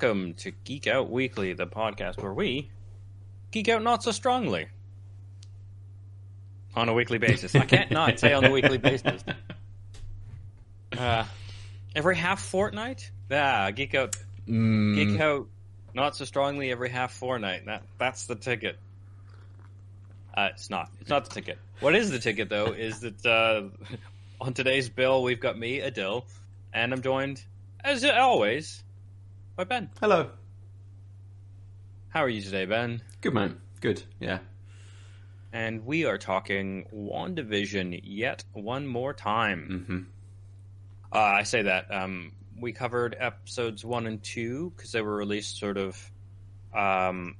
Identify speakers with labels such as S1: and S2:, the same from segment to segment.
S1: welcome to Geek Out Weakly, the podcast where we geek out not so strongly on a weekly basis. I can't not say on a weekly basis. Uh, every half fortnight? Yeah, geek out,
S2: Mm,
S1: geek out not so strongly every half fortnight. That that's the ticket. Uh, it's not. It's not the ticket. What is the ticket though? is that uh, on today's bill we've got me, Aadil, and I'm joined, as always, by Ben.
S2: Hello.
S1: How are you today, Ben?
S2: Good man. Good. Yeah.
S1: And we are talking WandaVision yet one more time.
S2: hmm
S1: Uh, I say that um, we covered episodes one and two because they were released sort of um,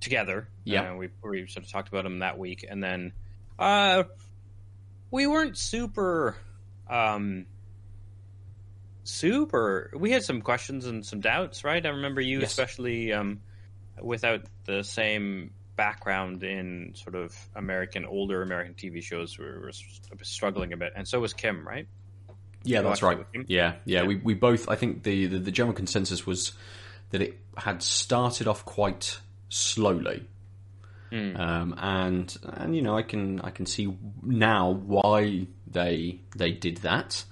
S1: together.
S2: Yeah.
S1: Uh, we we sort of talked about them that week, and then uh, we weren't super um, super. We had some questions and some doubts, right? I remember you,
S2: Yes.
S1: especially um, without the same background in sort of American older American TV shows, we were struggling a bit, and so was Kim, right?
S2: Yeah, that's right. Yeah, yeah.
S1: Yeah.
S2: We we both. I think the, the the general consensus was that it had started off quite slowly.
S1: Hmm.
S2: Um, and and you know I can I can see now why they they did that,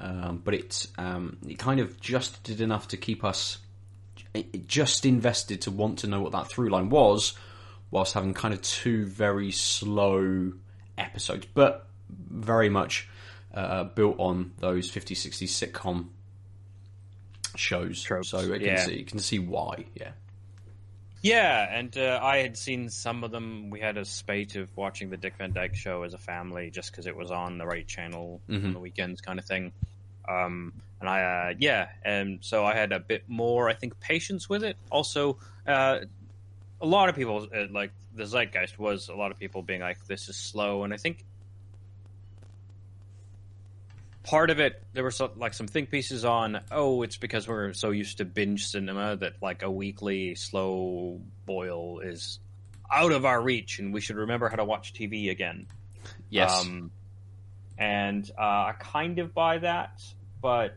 S2: um, but it um, it kind of just did enough to keep us just invested to want to know what that through line was, whilst having kind of two very slow episodes, but very much uh, built on those 50s, 60s sitcom shows.
S1: Tropes,
S2: So I can
S1: yeah.
S2: see you can see why. Yeah.
S1: Yeah, and uh, I had seen some of them. We had a spate of watching the Dick Van Dyke Show as a family, just because it was on the right channel on the weekends, kind of thing. Um, and I, uh, yeah, and so I had a bit more, I think, patience with it. Also, uh, a lot of people uh, like the zeitgeist was a lot of people being like, "This is slow," and I think part of it there were some, like some think pieces on oh it's because we're so used to binge cinema that like a weekly slow boil is out of our reach and we should remember how to watch tv again
S2: Yes.
S1: um, and uh, i kind of buy that but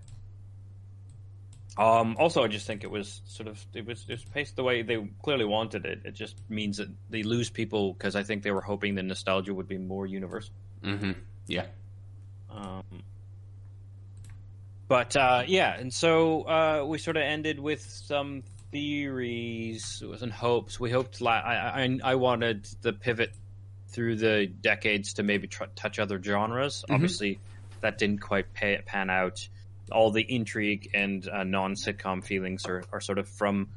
S1: um, also i just think it was sort of it was, it was paced the way they clearly wanted it it just means that they lose people because i think they were hoping the nostalgia would be more universal
S2: hmm Yeah.
S1: um, but uh, yeah, and so uh, we sort of ended with some theories and hopes. We hoped. La- I, I I wanted the pivot through the decades to maybe tr- touch other genres. Obviously, that didn't quite pay, pan out. All the intrigue and uh, non sitcom feelings are, are sort of from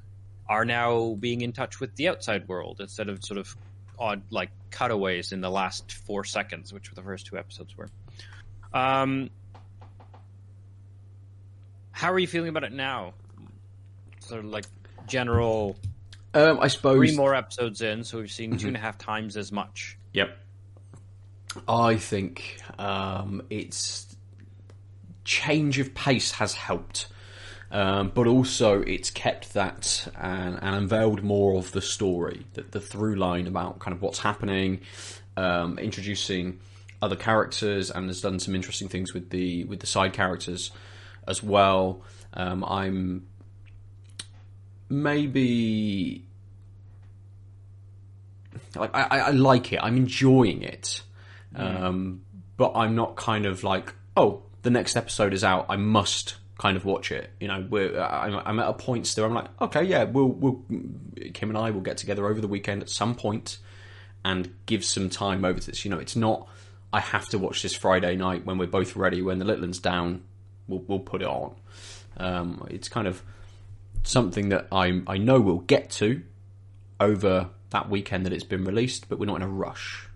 S1: are now being in touch with the outside world instead of sort of odd like cutaways in the last four seconds, which were the first two episodes were. Um, how are you feeling about it now? Sort of like general
S2: Um, I suppose.
S1: three more episodes in, so we've seen two and a half times as much.
S2: Yep. I think um, it's change of pace has helped, um, but also it's kept that and, and unveiled more of the story, the, the through line about kind of what's happening, um, introducing other characters, and has done some interesting things with the with the side characters as well. Um, I'm maybe like I, I like it. I'm enjoying it, um, but I'm not kind of like, oh, the next episode is out. I must kind of watch it. You know, we're I'm, I'm at a point still. I'm like, okay, yeah, we'll we'll Kim and I will get together over the weekend at some point and give some time over to this. You know, it's not. I have to watch this Friday night when we're both ready. When the little one's down, we'll we'll put it on. Um, it's kind of something that I I know we'll get to over that weekend that it's been released, but we're not in a rush.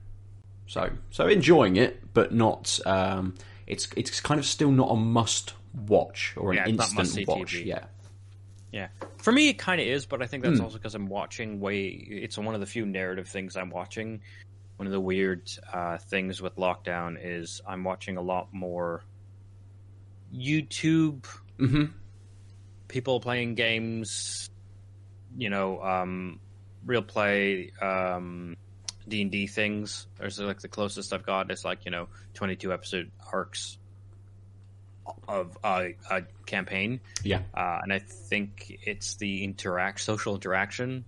S2: So so enjoying it, but not. Um, it's it's kind of still not a must watch or an
S1: Yeah,
S2: instant watch.
S1: TV.
S2: Yeah.
S1: Yeah, for me it kind of is, but I think that's also because I'm watching way. It's one of the few narrative things I'm watching. One of the weird uh, things with lockdown is I'm watching a lot more YouTube
S2: hmm
S1: people playing games. You know, um, real play um, D and D things. There's like the closest I've got is like you know 22 episode arcs of a, a campaign.
S2: Yeah.
S1: Uh, and I think it's the interact, social interaction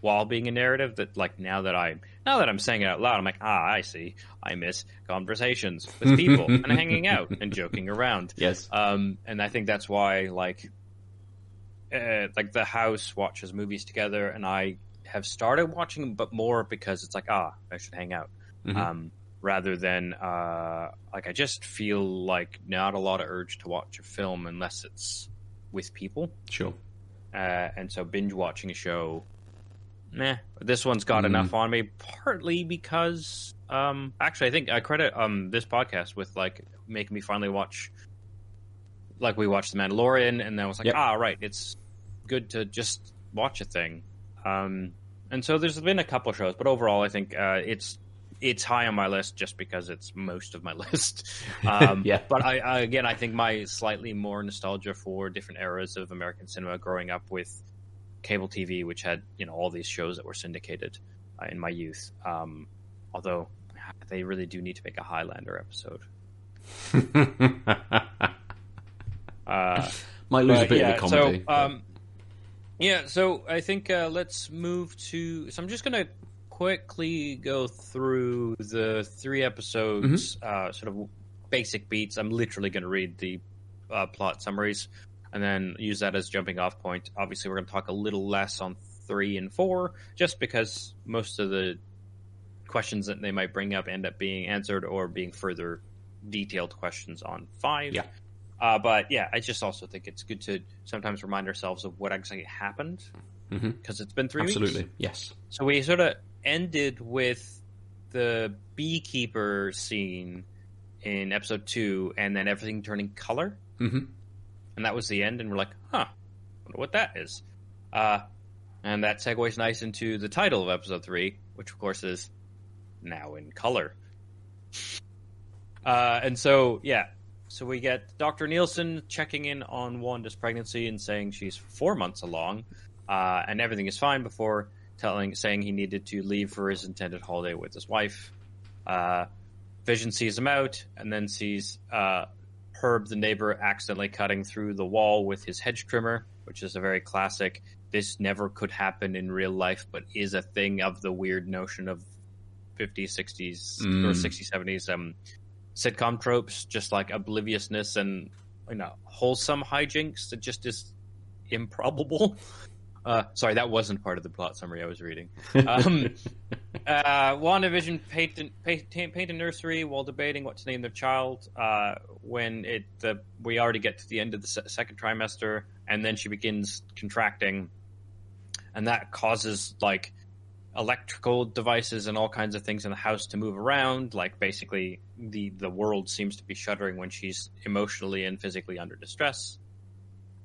S1: while being a narrative that like now that I now that I'm saying it out loud, I'm like, ah, I see. I miss conversations with people and hanging out and joking around.
S2: Yes.
S1: Um, and I think that's why like uh, like the house watches movies together, and I have started watching them, but more because it's like, ah, I should hang out.
S2: Mhm.
S1: Um, rather than uh, like I just feel like not a lot of urge to watch a film unless it's with people.
S2: Sure.
S1: Uh, and so binge watching a show, meh. This one's got
S2: Mm.
S1: enough on me, partly because um, actually I think I credit um this podcast with like making me finally watch. Like we watched The Mandalorian, and then I was like,
S2: Yep.
S1: ah, right, it's good to just watch a thing. Um, and so there's been a couple shows, but overall, I think uh, it's it's high on my list just because it's most of my list. Um,
S2: Yeah.
S1: But I, I again, I think my slightly more nostalgia for different eras of American cinema, growing up with cable TV, which had you know all these shows that were syndicated uh, in my youth. Um, although they really do need to make a Highlander episode. Uh,
S2: Might lose a bit
S1: yeah,
S2: of the comedy.
S1: So, um, yeah, so I think uh, let's move to. So I'm just gonna quickly go through the three episodes,
S2: Mm-hmm.
S1: uh, sort of basic beats. I'm literally gonna read the uh, plot summaries and then use that as jumping off point. Obviously, we're gonna talk a little less on three and four, just because most of the questions that they might bring up end up being answered or being further detailed questions on five.
S2: Yeah.
S1: Uh, but yeah, I just also think it's good to sometimes remind ourselves of what exactly happened because it's been three
S2: Absolutely.
S1: weeks.
S2: Yes.
S1: So we sort of ended with the beekeeper scene in episode two, and then everything turning color,
S2: hmm
S1: and that was the end. And we're like, huh, wonder what that is. Uh, and that segues nice into the title of episode three, which of course is now in color. Uh, and so, yeah, so we get Dr. Nielsen checking in on Wanda's pregnancy and saying she's four months along, uh, and everything is fine before telling saying he needed to leave for his intended holiday with his wife. Uh, Vision sees him out and then sees uh, Herb, the neighbor, accidentally cutting through the wall with his hedge trimmer, which is a very classic. This never could happen in real life, but is a thing of the weird notion of 50s, 60s, or
S2: Mm.
S1: 60s, 70s um, sitcom tropes, just like obliviousness and you know wholesome hijinks that just is improbable. Uh, sorry, that wasn't part of the plot summary I was reading. Um, uh, WandaVision paint, paint, paint a nursery while debating what to name their child. Uh, when it the, we already get to the end of the se- second trimester, and then she begins contracting, and that causes like electrical devices and all kinds of things in the house to move around. Like basically, the the world seems to be shuddering when she's emotionally and physically under distress.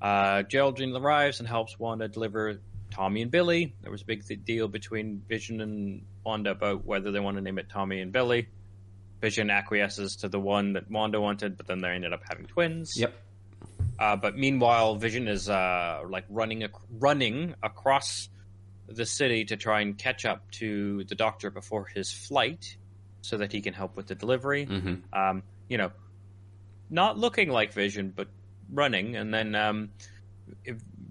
S1: Uh, Geraldine arrives and helps Wanda deliver Tommy and Billy. There was a big deal between Vision and Wanda about whether they want to name it Tommy and Billy. Vision acquiesces to the one that Wanda wanted, but then they ended up having twins.
S2: Yep.
S1: Uh, but meanwhile, Vision is uh, like running ac- running across the city to try and catch up to the Doctor before his flight, so that he can help with the delivery.
S2: hmm
S1: Um, you know, not looking like Vision, but running. And then um,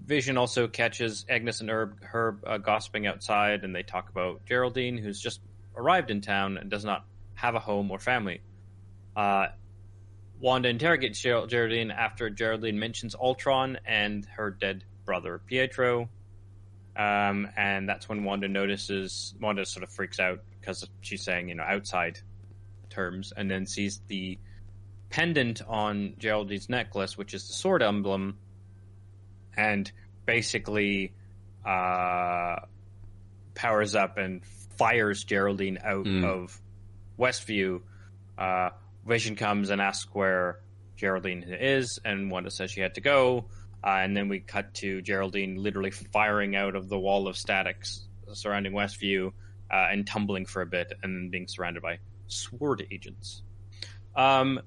S1: Vision also catches Agnes and Herb, Herb uh, gossiping outside, and they talk about Geraldine, who's just arrived in town and does not have a home or family. Uh, Wanda interrogates Ger- Geraldine after Geraldine mentions Ultron and her dead brother Pietro. Um, and that's when Wanda notices, Wanda sort of freaks out because she's saying, you know, outside terms, and then sees the pendant on Geraldine's necklace, which is the sword emblem, and basically uh, powers up and fires Geraldine out
S2: Mm.
S1: of Westview. Uh, Vision comes and asks where Geraldine is, and Wanda says she had to go. Uh, and then we cut to Geraldine literally firing out of the wall of statics surrounding Westview uh, and tumbling for a bit, and then being surrounded by sword agents. Um,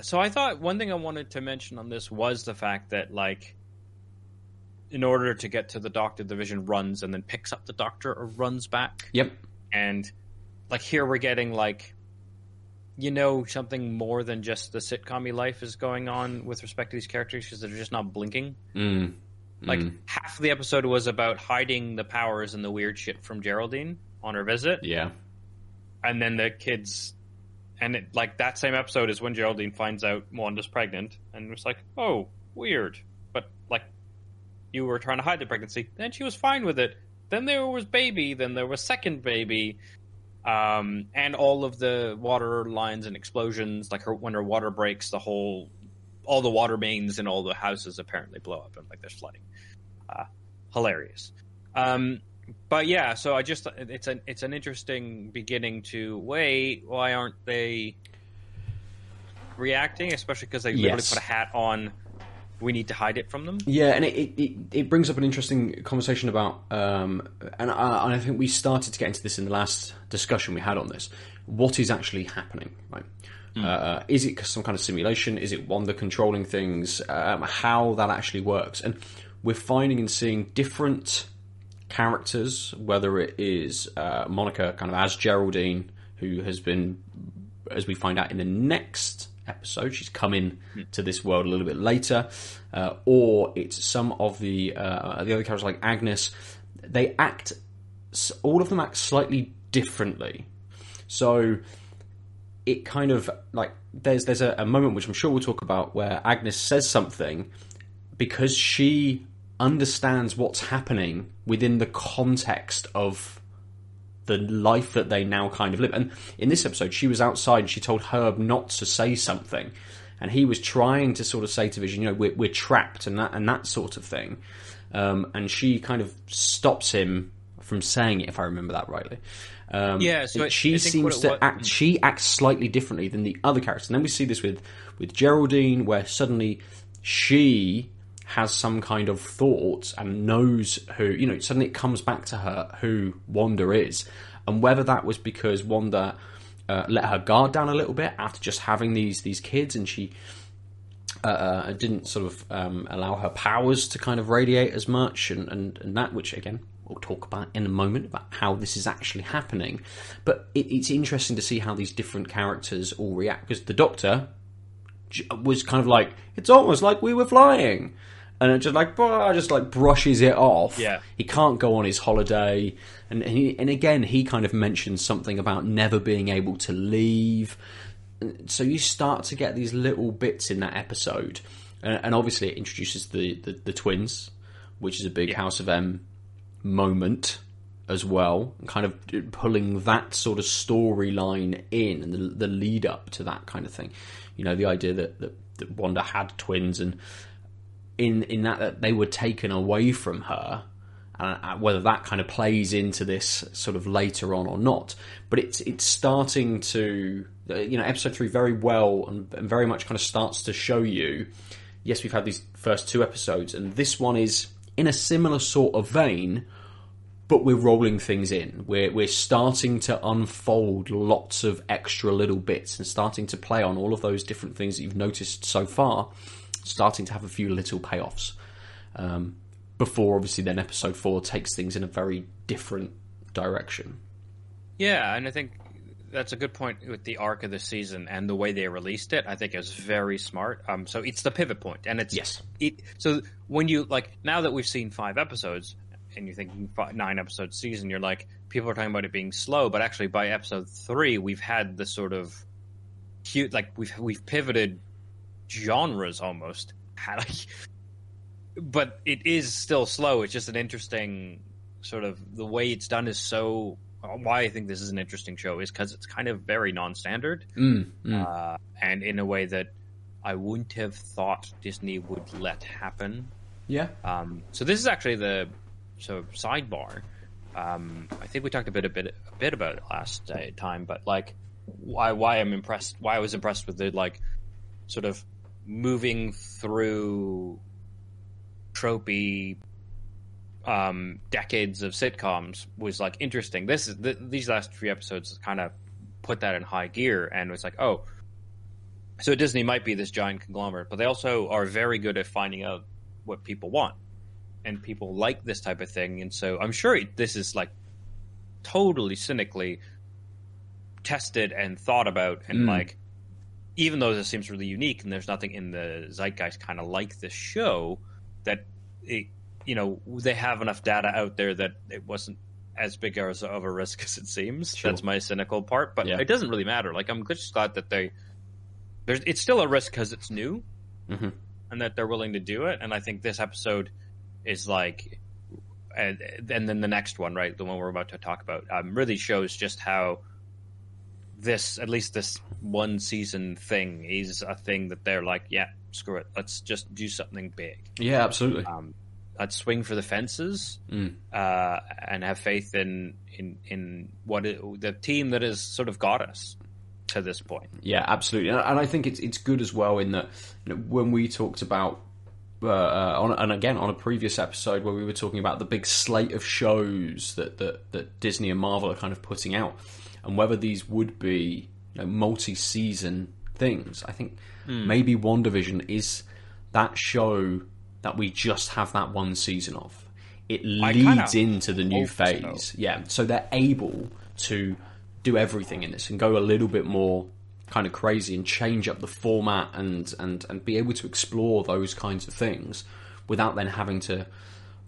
S1: so I thought one thing I wanted to mention on this was the fact that like in order to get to the doctor the vision runs and then picks up the doctor or runs back
S2: Yep.
S1: and like here we're getting like you know something more than just the sitcom life is going on with respect to these characters because they're just not blinking.
S2: Mm.
S1: Like half of the episode was about hiding the powers and the weird shit from Geraldine on her visit,
S2: Yeah.
S1: and then the kids, and it, like that same episode is when Geraldine finds out Wanda's pregnant, and it's like, oh, weird, but like you were trying to hide the pregnancy, then she was fine with it. Then there was baby, then there was second baby, um, and all of the water lines and explosions. Like her when her water breaks, the whole, all the water mains in all the houses apparently blow up, and like there's flooding. Uh, hilarious. Um, but yeah, so I just it's an it's an interesting beginning to wait. Why aren't they reacting? Especially because they literally put a hat on. We need to hide it from them.
S2: Yeah, and it, it, it, brings up an interesting conversation about, um, and, I, and I think we started to get into this in the last discussion we had on this. What is actually happening? Right? Uh, is it some kind of simulation? Is it Wanda controlling things? Um, how that actually works? And we're finding and seeing different characters, whether it is uh, Monica kind of as Geraldine, who has been, as we find out in the next episode, she's come in to this world a little bit later, uh, or it's some of the uh, the other characters like Agnes. They act, all of them act slightly differently. So it kind of like there's there's a, a moment which I'm sure we'll talk about where Agnes says something because she understands what's happening within the context of the life that they now kind of live. And in this episode, she was outside and she told Herb not to say something. And he was trying to sort of say to Vision, you know, we're, we're trapped and that, and that sort of thing. Um, and she kind of stops him from saying it, if I remember that rightly. Um,
S1: Yeah, so I-
S2: she seems to
S1: wa-
S2: act. She acts slightly differently than the other characters, and then we see this with with Geraldine, where suddenly she has some kind of thought and knows who you know. Suddenly, it comes back to her who Wanda is, and whether that was because Wanda uh, let her guard down a little bit after just having these these kids, and she uh, didn't sort of um, allow her powers to kind of radiate as much, and, and, and that, which again we'll talk about in a moment about how this is actually happening. But it, it's interesting to see how these different characters all react because the Doctor was kind of like it's almost like we were flying. And it just like "Bah," just like brushes it off.
S1: Yeah.
S2: he can't go on his holiday, and he, and again he kind of mentions something about never being able to leave so you start to get these little bits in that episode, and, and obviously it introduces the, the, the twins, which is a big House of M moment as well, and kind of pulling that sort of storyline in and the, the lead up to that kind of thing. You know, the idea that, that, that Wanda had twins and in in that, that they were taken away from her and uh, whether that kind of plays into this sort of later on or not. But it's it's starting to uh, you know episode three very well and, and very much kind of starts to show you. Yes, we've had these first two episodes, and this one is in a similar sort of vein. But we're rolling things in. We're we're starting to unfold lots of extra little bits and starting to play on all of those different things that you've noticed so far. Starting to have a few little payoffs. Um, before obviously then episode four takes things in a very different direction.
S1: Yeah, and I think that's a good point with the arc of the season and the way they released it. I think is very smart. Um, so it's the pivot point, and it's
S2: Yes.
S1: It so when you like now that we've seen five episodes, and you're thinking five, nine episode season, you're like people are talking about it being slow, but actually by episode three, we've had the sort of cute like we've we've pivoted genres almost. But it is still slow. It's just an interesting sort of the way it's done is so. Why I think this is an interesting show is because it's kind of very non-standard,
S2: Mm, mm.
S1: uh, and in a way that I wouldn't have thought Disney would let happen.
S2: yeah,
S1: Um, so this is actually the so sidebar. Um, I think we talked a bit a bit a bit about it last uh, time, but like why why I'm impressed why I was impressed with the like sort of moving through tropey um, decades of sitcoms was like interesting. This is th- these last three episodes kind of put that in high gear, and it's like oh. So Disney might be this giant conglomerate, but they also are very good at finding out what people want, and people like this type of thing. And so I'm sure it, this is like totally cynically tested and thought about, and like even though this seems really unique and there's nothing in the zeitgeist kind of like this show, that it, you know they have enough data out there that it wasn't as big as of a risk as it seems.
S2: Sure.
S1: That's my cynical part, but
S2: Yeah.
S1: it doesn't really matter. Like I'm just glad that they there's it's still a risk because it's new,
S2: Mhm.
S1: and that they're willing to do it. And I think this episode is like, and, and then the next one, right, the one we're about to talk about, um, really shows just how this, at least this one season thing, is a thing that they're like, yeah, screw it, let's just do something big.
S2: Yeah, absolutely.
S1: Um, let's swing for the fences
S2: Mm.
S1: uh, and have faith in in in what it, the team that has sort of got us to this point.
S2: Yeah, absolutely, and and I think it's it's good as well in that you know, when we talked about. Uh, uh, on, and again, on a previous episode where we were talking about the big slate of shows that, that, that Disney and Marvel are kind of putting out, and whether these would be you know, multi-season things, I think maybe WandaVision is that show that we just have that one season of. It leads into the new phase, yeah. So they're able to do everything in this and go a little bit more kind of crazy and change up the format and and and be able to explore those kinds of things without then having to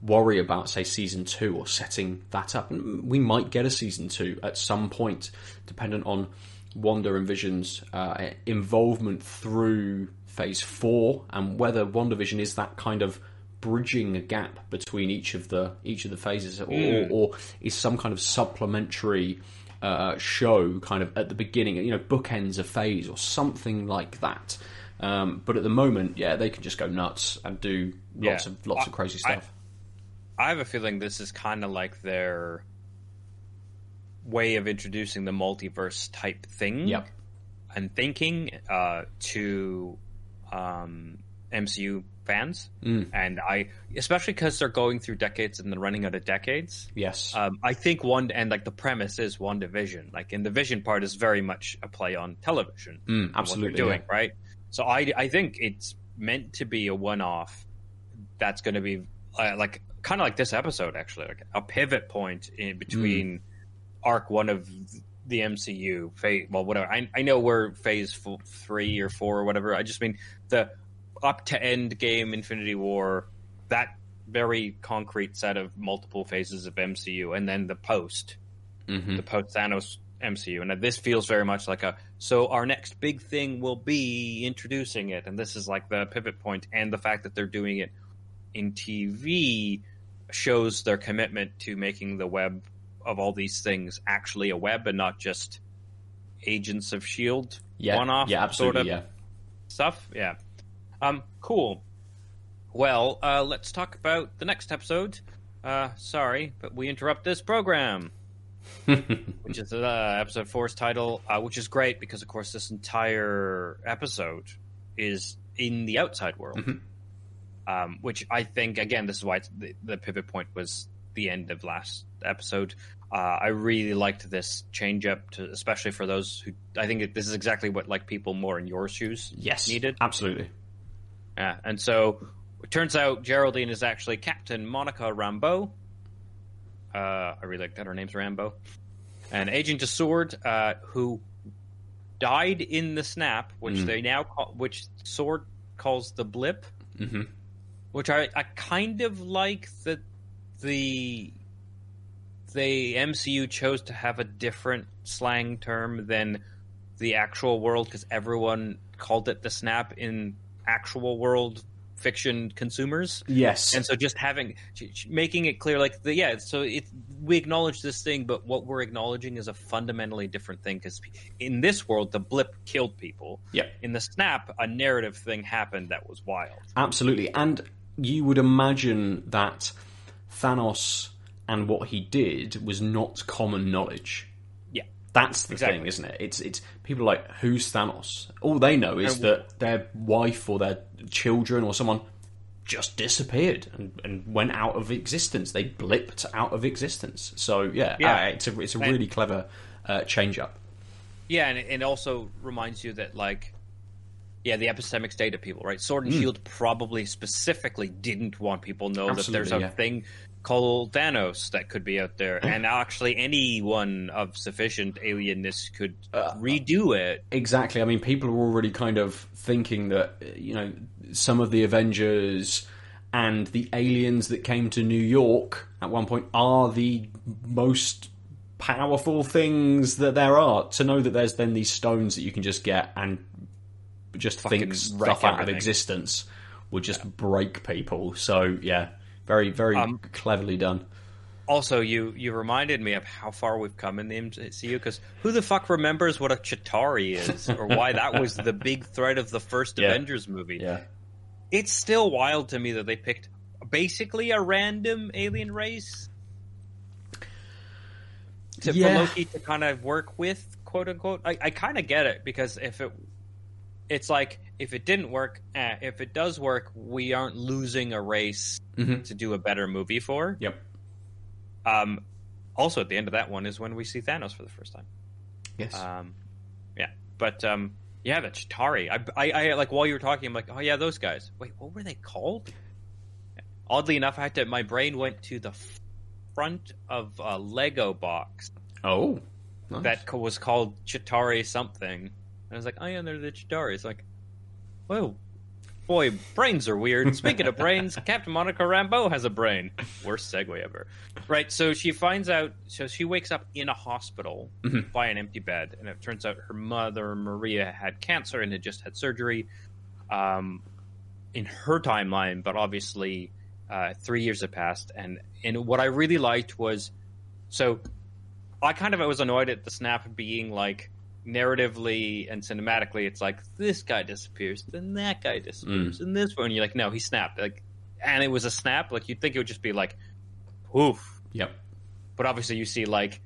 S2: worry about say season 2 or setting that up and we might get a season 2 at some point dependent on Wanda and Vision's uh, involvement through phase 4 and whether Wonder WandaVision is that kind of bridging a gap between each of the each of the phases or, or, or is some kind of supplementary uh, show kind of at the beginning, you know, bookends a phase or something like that. Um, but at the moment, yeah, they can just go nuts and do lots
S1: Yeah.
S2: of lots of crazy stuff.
S1: I have a feeling this is kind of like their way of introducing the multiverse type thing
S2: yep.
S1: and thinking uh, to um, MCU fans,
S2: Mm.
S1: and I especially because they're going through decades and they're running out of decades.
S2: Yes.
S1: Um, I think one and like the premise is WandaVision. Like, and the vision part is very much a play on television.
S2: Mm, absolutely.
S1: doing right. So I I think it's meant to be a one off. That's going to be uh, like kind of like this episode actually, like a pivot point in between arc one of the MCU. Phase well, whatever. I I know we're phase f- three or four or whatever. I just mean the up to Endgame Infinity War. That very concrete set of multiple phases of MCU, and then the post
S2: Yeah. hmm
S1: the post Thanos MCU, and this feels very much like a. So our next big thing will be introducing it, and this is like the pivot point, and the fact that they're doing it in TV shows their commitment to making the web of all these things actually a web and not just Agents of Shield
S2: Yeah.
S1: one-off
S2: yeah.
S1: Sort of
S2: Yeah.
S1: stuff. Yeah. Um. Cool. Well, uh, let's talk about the next episode. Uh, sorry, but we interrupt this program which is uh, episode four's title, uh, which is great because, of course, this entire episode is in the outside world.
S2: Mhm.
S1: Um, which I think, again, this is why it's, the, the pivot point was the end of last episode. Uh, I really liked this change up, to, especially for those who I think this is exactly what like people more in your shoes
S2: yes.
S1: needed.
S2: Absolutely.
S1: Yeah, and so it turns out Geraldine is actually Captain Monica Rambeau. Uh, I really like that her name's Rambo. And Agent Sword, uh, who died in the snap, which
S2: Mm.
S1: they now call, which Sword calls the blip,
S2: hmm
S1: which I, I kind of like that the the MCU chose to have a different slang term than the actual world because everyone called it the snap in actual world fiction consumers
S2: Yes.
S1: and so just having making it clear like the yeah so it we acknowledge this thing but what we're acknowledging is a fundamentally different thing because in this world the blip killed people
S2: Yep.
S1: in the snap a narrative thing happened that was wild
S2: Absolutely. And you would imagine that Thanos and what he did was not common knowledge.
S1: yeah
S2: That's the
S1: Exactly.
S2: thing, isn't it? It's it's people are like who's Thanos? All they know is
S1: And-
S2: that their wife or their children or someone just disappeared and, and went out of existence. They blipped out of existence. So yeah,
S1: Yeah.
S2: uh, it's a it's a
S1: And-
S2: really clever uh, change up.
S1: Yeah, and it- it also reminds you that like, yeah, the epistemic state of people, right? Sword and Shield probably specifically didn't want people to know that there's a.
S2: Yeah.
S1: thing called Thanos that could be out there, and actually anyone of sufficient alienness could
S2: Uh,
S1: redo it.
S2: Exactly. I mean, people are already kind of thinking that you know some of the Avengers and the aliens that came to New York at one point are the most powerful things that there are. To know that there's then these stones that you can just get and just
S1: Fucking
S2: think stuff out of existence would just break people. So yeah, very very
S1: Um,
S2: cleverly done.
S1: Also, you you reminded me of how far we've come in the MCU because who the fuck remembers what a Chitauri is or why that was the big threat of the first
S2: Yeah.
S1: Avengers movie?
S2: Yeah.
S1: It's still wild to me that they picked basically a random alien race to,
S2: Yeah.
S1: for Loki to kind of work with, quote unquote. I, I kind of get it because if it, it's like if it didn't work, eh, if it does work, we aren't losing a race
S2: Mhm.
S1: to do a better movie for.
S2: Yep.
S1: Um, also, at the end of that one is when we see Thanos for the first time.
S2: Yes.
S1: Um, yeah, but um, yeah, the Chitauri. I, I, I like while you were talking, I'm like, oh yeah, those guys. Wait, what were they called? Oddly enough, I had to. My brain went to the front of a Lego box
S2: oh. Nice.
S1: that was called Chitauri something, I was like, "I am they're the. It's like, well, boy, brains are weird. Speaking of brains, Captain Monica Rambeau has a brain. Worst segue ever. Right, so she finds out. So she wakes up in a hospital
S2: Mhm.
S1: by an empty bed, and it turns out her mother Maria had cancer and had just had surgery. Um, in her timeline, but obviously uh, three years had passed, and and what I really liked was so I kind of was annoyed at the snap being like narratively and cinematically, it's like this guy disappears, then that guy disappears, and this one. And you're like, no, he snapped. Like, and it was a snap. Like you'd think it would just be like, poof.
S2: Yep.
S1: But obviously, you see like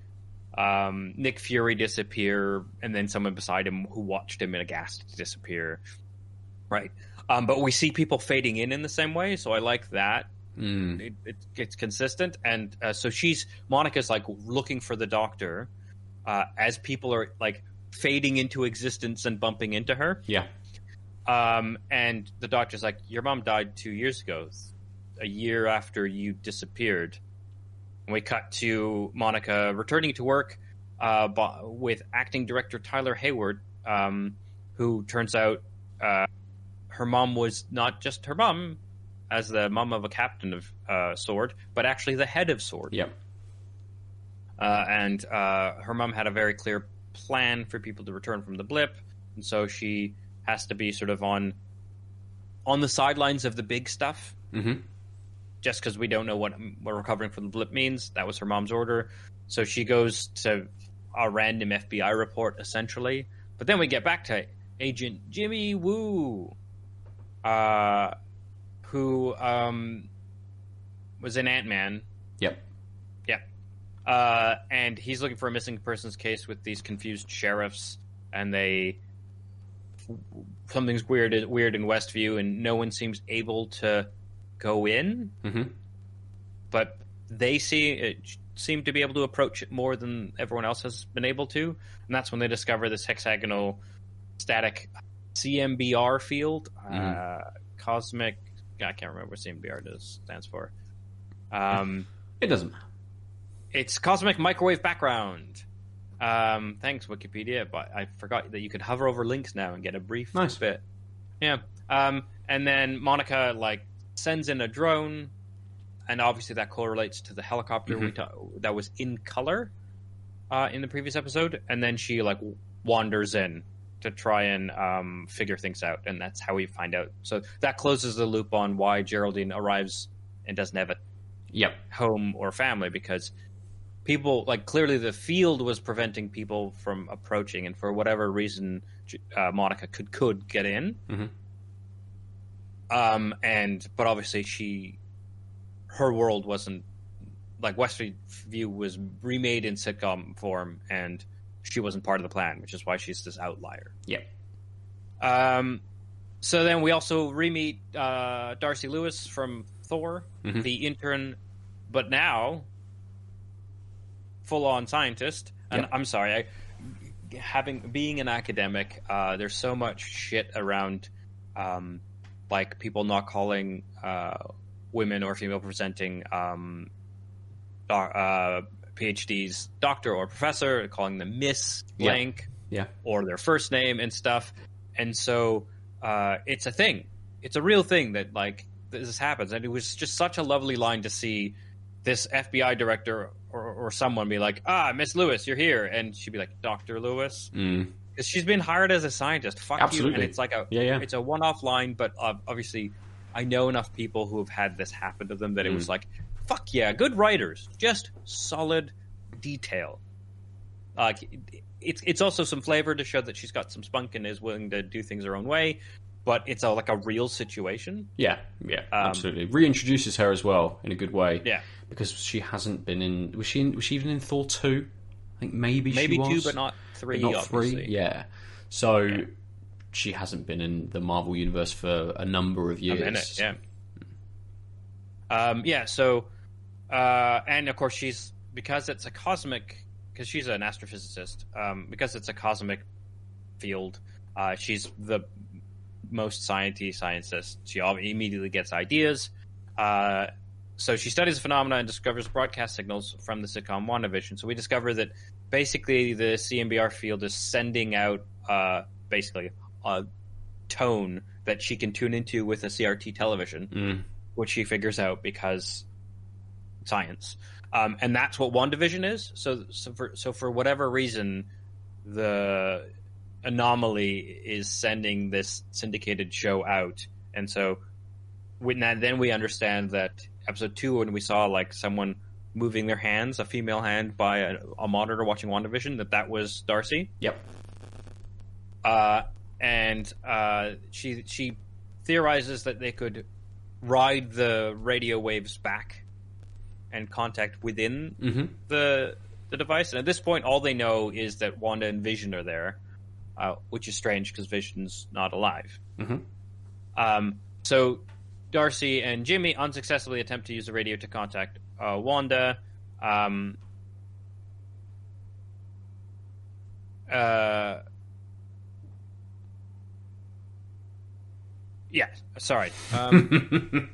S1: um, Nick Fury disappear, and then someone beside him who watched him in a gas disappear. Right. Um, but we see people fading in in the same way, so I like that
S2: Mm.
S1: it, it, it's consistent and uh, so she's monica's like looking for the doctor uh, as people are like fading into existence and bumping into her
S2: Yeah.
S1: um, and the doctor's like your mom died two years ago a year after you disappeared and we cut to monica returning to work uh, with acting director tyler hayward um, who turns out uh, her mom was not just her mom as the mom of a captain of uh, sword but actually the head of sword
S2: Yep.
S1: uh, and uh, her mom had a very clear plan for people to return from the blip, and so she has to be sort of on on the sidelines of the big stuff.
S2: Mm-hmm.
S1: Just because we don't know what what recovering from the blip means, that was her mom's order. So she goes to a random FBI report, essentially. But then we get back to Agent Jimmy Woo, uh, who um, was in Ant Man
S2: Yep.
S1: Uh, and he's looking for a missing persons case with these confused sheriffs, and they something's weird weird in Westview, and no one seems able to go in,
S2: Mm-hmm.
S1: but they see it seem to be able to approach it more than everyone else has been able to, and that's when they discover this hexagonal static CMBR field, uh, cosmic. I can't remember what CMBR does stands for. Um,
S2: It doesn't matter.
S1: It's cosmic microwave background. Um, thanks, Wikipedia, but I forgot that you could hover over links now and get a brief
S2: Nice.
S1: bit. Yeah. Um, and then Monica like sends in a drone, and obviously that correlates to the helicopter we ta- that was in color uh, in the previous episode. And then she like wanders in to try and um, figure things out, and that's how we find out. So that closes the loop on why Geraldine arrives and doesn't have a
S2: Yep.
S1: home or family because people like clearly the field was preventing people from approaching and for whatever reason uh, monica could could get in
S2: Mhm.
S1: um and but obviously she her world wasn't like westview was remade in sitcom form and she wasn't part of the plan which is why she's this outlier
S2: Yep.
S1: um so then we also re-meet uh, darcy lewis from thor
S2: Mhm.
S1: the intern but now full on scientist and i'm sorry I, having being an academic uh, there's so much shit around um, like people not calling uh, women or female presenting um, uh, PhDs doctor or professor, calling them Miss blank
S2: Yeah.
S1: or their first name and stuff. And so uh, it's a thing. It's a real thing that like this happens. And it was just such a lovely line to see this FBI director or, or someone be like, "Ah, Miss Lewis, you're here," and she'd be like, "Doctor Lewis,"
S2: Mm.
S1: because she's been hired as a scientist. Fuck you. And it's like a
S2: Yeah, yeah.
S1: it's a one-off line, but uh, obviously, I know enough people who have had this happen to them that it
S2: Mm.
S1: was like, fuck yeah, good writers, just solid detail. Like it- it's it's also some flavor to show that she's got some spunk and is willing to do things her own way, but it's a, like a real situation.
S2: Yeah, yeah,
S1: Um,
S2: absolutely. Reintroduces her as well in a good way.
S1: Yeah,
S2: because she hasn't been in. Was she? In, was she even in Thor two? I think maybe
S1: maybe
S2: she was,
S1: two, but not three.
S2: but not
S1: obviously.
S2: three. Yeah, so she hasn't been in the Marvel universe for a number of years.
S1: minute. Yeah. Um, yeah. So, uh, and of course, she's because it's a cosmic because she's an astrophysicist. Um, because it's a cosmic field, uh, she's the most sciencey scientist. She immediately gets ideas. Uh, so she studies the phenomena and discovers broadcast signals from the sitcom WandaVision. So we discover that basically the CMBR field is sending out uh, basically a tone that she can tune into with a CRT television,
S2: Mm.
S1: which she figures out because science. Um, and that's what WandaVision is. So, so for so for whatever reason, the anomaly is sending this syndicated show out, and so when that, then we understand that episode two when we saw like someone moving their hands, a female hand by a, a monitor watching WandaVision, that that was Darcy
S2: Yep.
S1: uh, and uh, she she theorizes that they could ride the radio waves back and contact within
S2: hmm
S1: the the device. And at this point, all they know is that Wanda and Vision are there, uh, which is strange because Vision's not alive.
S2: Mhm.
S1: Um, so Darcy and Jimmy unsuccessfully attempt to use the radio to contact uh, Wanda. Um, uh, yeah, sorry. Um,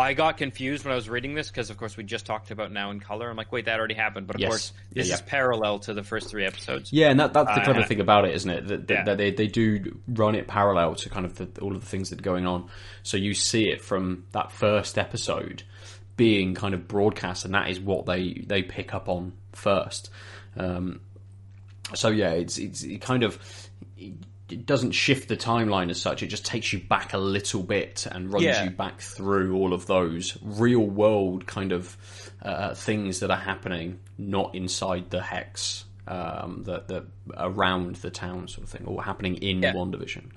S1: I got confused when I was reading this because, of course, we just talked about Now in Color. I'm like, wait, that already happened. But of
S2: Yes.
S1: course, this
S2: Yeah,
S1: is parallel to the first three episodes.
S2: Yeah, and that, that's the
S1: Uh,
S2: clever thing about it, isn't it? That, that,
S1: Yeah.
S2: that they, they do run it parallel to kind of the, all of the things that are going on. So you see it from that first episode being kind of broadcast, and that is what they, they pick up on first. Um, so yeah, it's it's it kind of it doesn't shift the timeline as such. It just takes you back a little bit and runs
S1: Yeah.
S2: you back through all of those real world kind of uh, things that are happening, not inside the hex, um, that that around the town sort of thing, or happening in
S1: Yeah.
S2: WandaVision.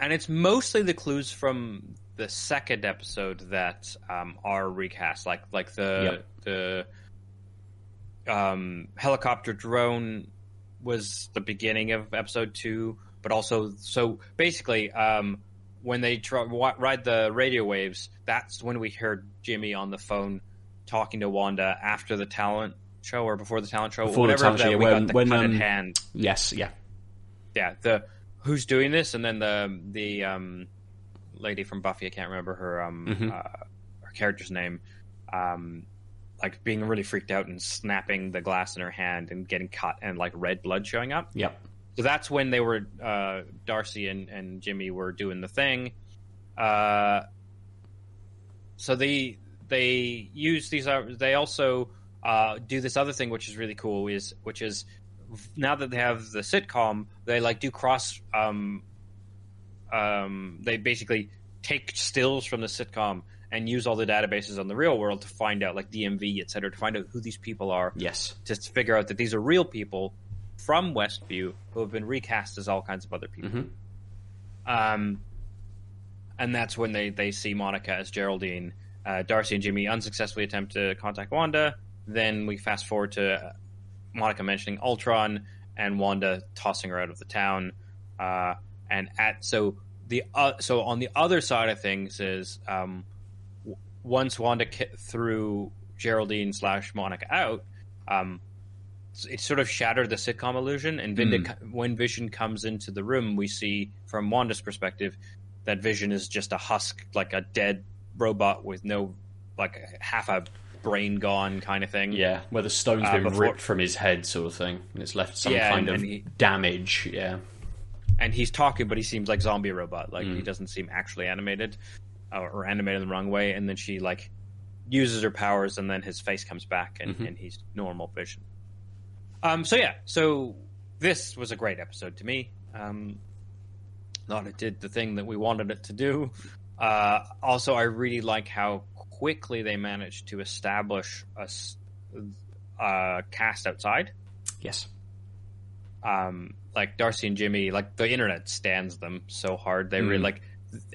S1: and it's mostly the clues from the second episode that um, are recast, like like the the um, helicopter drone was the beginning of episode two, but also so basically um, when they try, ride the radio waves, that's when we heard Jimmy on the phone talking to Wanda after the talent show or before the talent show,
S2: Before the
S1: whatever
S2: talent
S1: that
S2: show,
S1: we
S2: when-
S1: got the
S2: when,
S1: cut in
S2: um,
S1: hand.
S2: Yes, yeah,
S1: yeah the who's doing this? And then the the um lady from buffy i can't remember her um
S2: Mhm.
S1: uh, her character's name um like being really freaked out and snapping the glass in her hand and getting cut and like red blood showing up.
S2: Yep,
S1: so that's when they were uh darcy and and jimmy were doing the thing. Uh so they they use these uh, they also uh do this other thing which is really cool is which is now that they have the sitcom they like do cross um um they basically take stills from the sitcom and use all the databases on the real world to find out like dmv et cetera to find out who these people are.
S2: Yes, Just
S1: to figure out that these are real people from Westview who have been recast as all kinds of other people.
S2: Mhm.
S1: Um, and that's when they, they see Monica as Geraldine. Uh, Darcy and Jimmy unsuccessfully attempt to contact Wanda. Then we fast forward to uh, Monica mentioning Ultron and Wanda tossing her out of the town. Uh, and at so the uh, so on the other side of things is um, w- once Wanda threw Geraldine slash Monica out, um, it sort of shattered the sitcom illusion. And Vinda, when Vision comes into the room, we see from Wanda's perspective that Vision is just a husk, like a dead robot with no, like half a brain gone kind of thing.
S2: Yeah, where the stone's
S1: Uh,
S2: been
S1: before-
S2: ripped from his head, sort of thing, and it's left some
S1: Yeah,
S2: kind
S1: and-
S2: of
S1: and he-
S2: damage. Yeah,
S1: and he's talking, but he seems like zombie robot. Like
S2: Mm.
S1: he doesn't seem actually animated, uh, or animated the wrong way. And then she like uses her powers, and then his face comes back, and,
S2: Mhm.
S1: and he's normal vision. Um. So yeah. So this was a great episode to me. Um. Thought it did the thing that we wanted it to do. Uh. Also, I really like how quickly they managed to establish a, uh, cast outside
S2: yes,
S1: um like Darcy and Jimmy, like the internet stands them so hard. They really
S2: Mm.
S1: like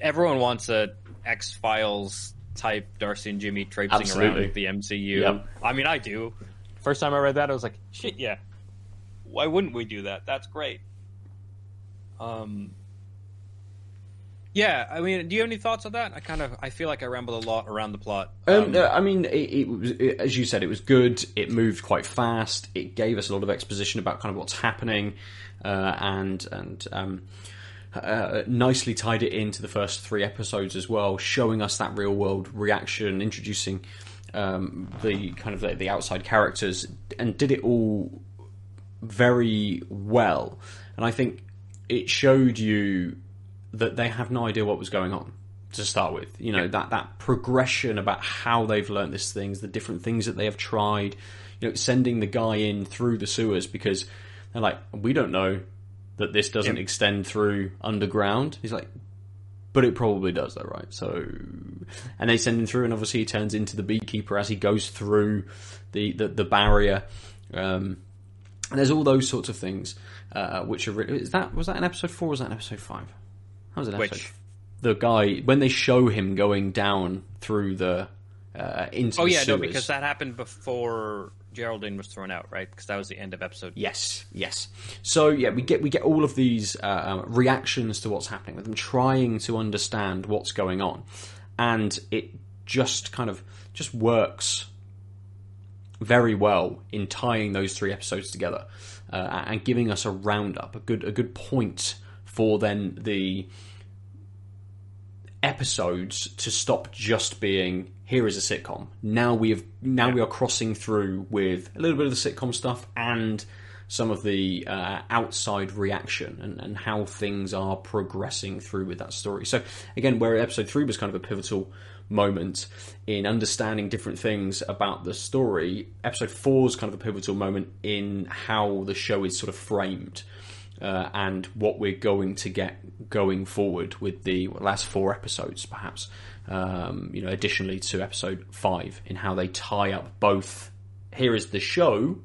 S1: everyone wants a X Files type Darcy and Jimmy traipsing
S2: Absolutely.
S1: around the MCU.
S2: Yep.
S1: I mean, I do. First time I read that, I was like, shit, yeah. Why wouldn't we do that? That's great. Um. Yeah, I mean, do you have any thoughts on that? I kind of, I feel like I rambled a lot around the plot.
S2: Um, no, I mean, it, it was it, as you said, it was good. It moved quite fast. It gave us a lot of exposition about kind of what's happening, uh, and and um, uh, nicely tied it into the first three episodes as well, showing us that real world reaction, introducing um, the kind of the, the outside characters, and did it all very well. And I think it showed you that they have no idea what was going on to start with. You know, that, that progression about how they've learnt these things, the different things that they have tried, you know, sending the guy in through the sewers because they're like, we don't know that this doesn't
S1: Yeah.
S2: extend through underground. He's like, but it probably does though, right? So, and they send him through and obviously he turns into the beekeeper as he goes through the, the, the barrier. Um, and there's all those sorts of things, uh, which are, re- is that, was that in episode four or was that in episode five? How was it episode
S1: Which?
S2: the guy when they show him going down through the uh, into
S1: oh
S2: the
S1: yeah, no, because that happened before Geraldine was thrown out, right? Because that was the end of episode.
S2: yes yes so yeah we get we get all of these uh, um, reactions to what's happening with them trying to understand what's going on and it just kind of just works very well in tying those three episodes together uh, and giving us a roundup a good a good point for then the episodes to stop just being here is a sitcom. Now we have now we are crossing through with a little bit of the sitcom stuff and some of the uh, outside reaction and, and how things are progressing through with that story. So again, where episode three was kind of a pivotal moment in understanding different things about the story, episode four is kind of a pivotal moment in how the show is sort of framed uh, and what we're going to get going forward with the last four episodes, perhaps. Um, you know, additionally to episode five, in how they tie up both. Here is the show,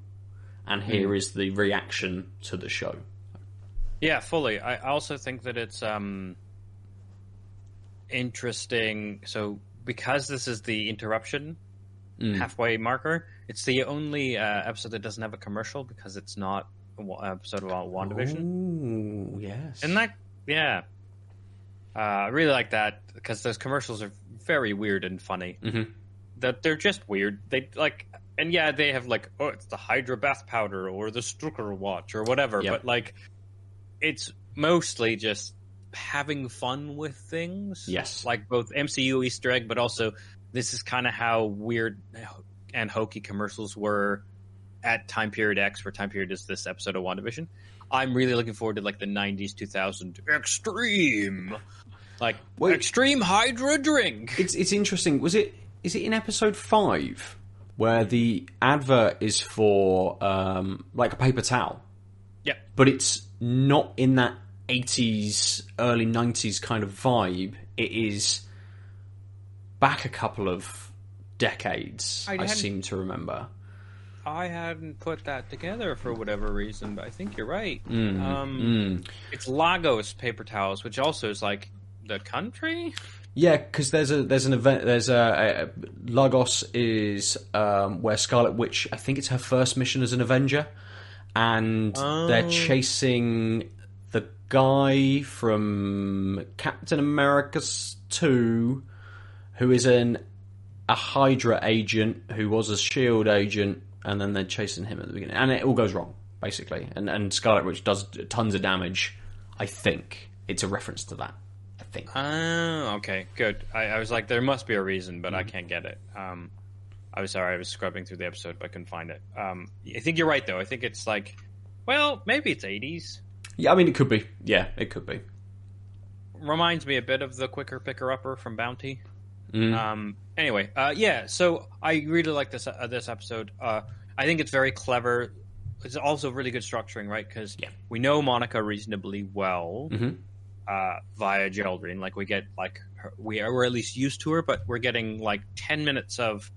S2: and here is the reaction to the show.
S1: Yeah, fully. I also think that it's um interesting. So because this is the interruption halfway marker, it's the only uh, episode that doesn't have a commercial because it's not episode about WandaVision.
S2: Ooh, yes.
S1: And that, yeah, uh, I really like that because those commercials are very weird and funny.
S2: Mhm.
S1: That they're just weird. They like, and yeah, they have like, oh, it's the Hydra bath powder or the Strucker watch or whatever.
S2: Yep.
S1: But like, it's mostly just having fun with things.
S2: Yes.
S1: like both MCU Easter egg, but also this is kind of how weird and hokey commercials were at time period X, where time period is this episode of WandaVision. I'm really looking forward to like the 90s, 2000 extreme, like
S2: Wait.
S1: extreme Hydra drink.
S2: It's it's interesting. Was it is it in episode five where the advert is for um, like a paper towel,
S1: Yeah,
S2: but it's not in that eighties early nineties kind of vibe. It is back a couple of decades.
S1: I
S2: I, seem to remember.
S1: I hadn't put that together for whatever reason, but I think you're right.
S2: Mm,
S1: Um,
S2: mm.
S1: It's Lagos paper towels, which also is like the country.
S2: Yeah, because there's a there's an event. There's a, a Lagos is um, where Scarlet Witch. I think it's her first mission as an Avenger, and they're
S1: Oh.
S2: chasing the guy from Captain America Two, who is an a Hydra agent who was a Shield agent, and then they're chasing him at the beginning, and it all goes wrong basically. And and Scarlet Witch does tons of damage. I think it's a reference to that. I think.
S1: Oh, okay, good. I, I was like, there must be a reason, but
S2: Mm.
S1: I can't get it. Um, I was sorry, I was scrubbing through the episode, but I couldn't find it. Um, I think you're right, though. I think it's like, well, maybe it's 80s.
S2: Yeah, I mean, it could be. Yeah, it could be.
S1: Reminds me a bit of the Quicker Picker Upper from Bounty.
S2: Mm.
S1: Um, anyway, uh, yeah. So I really like this uh, this episode. Uh, I think it's very clever. It's also really good structuring, right? Because
S2: Yeah.
S1: we know Monica reasonably well
S2: Mhm.
S1: uh, via Geraldine. Like we get like her, we are we're at least used to her, but we're getting like ten minutes of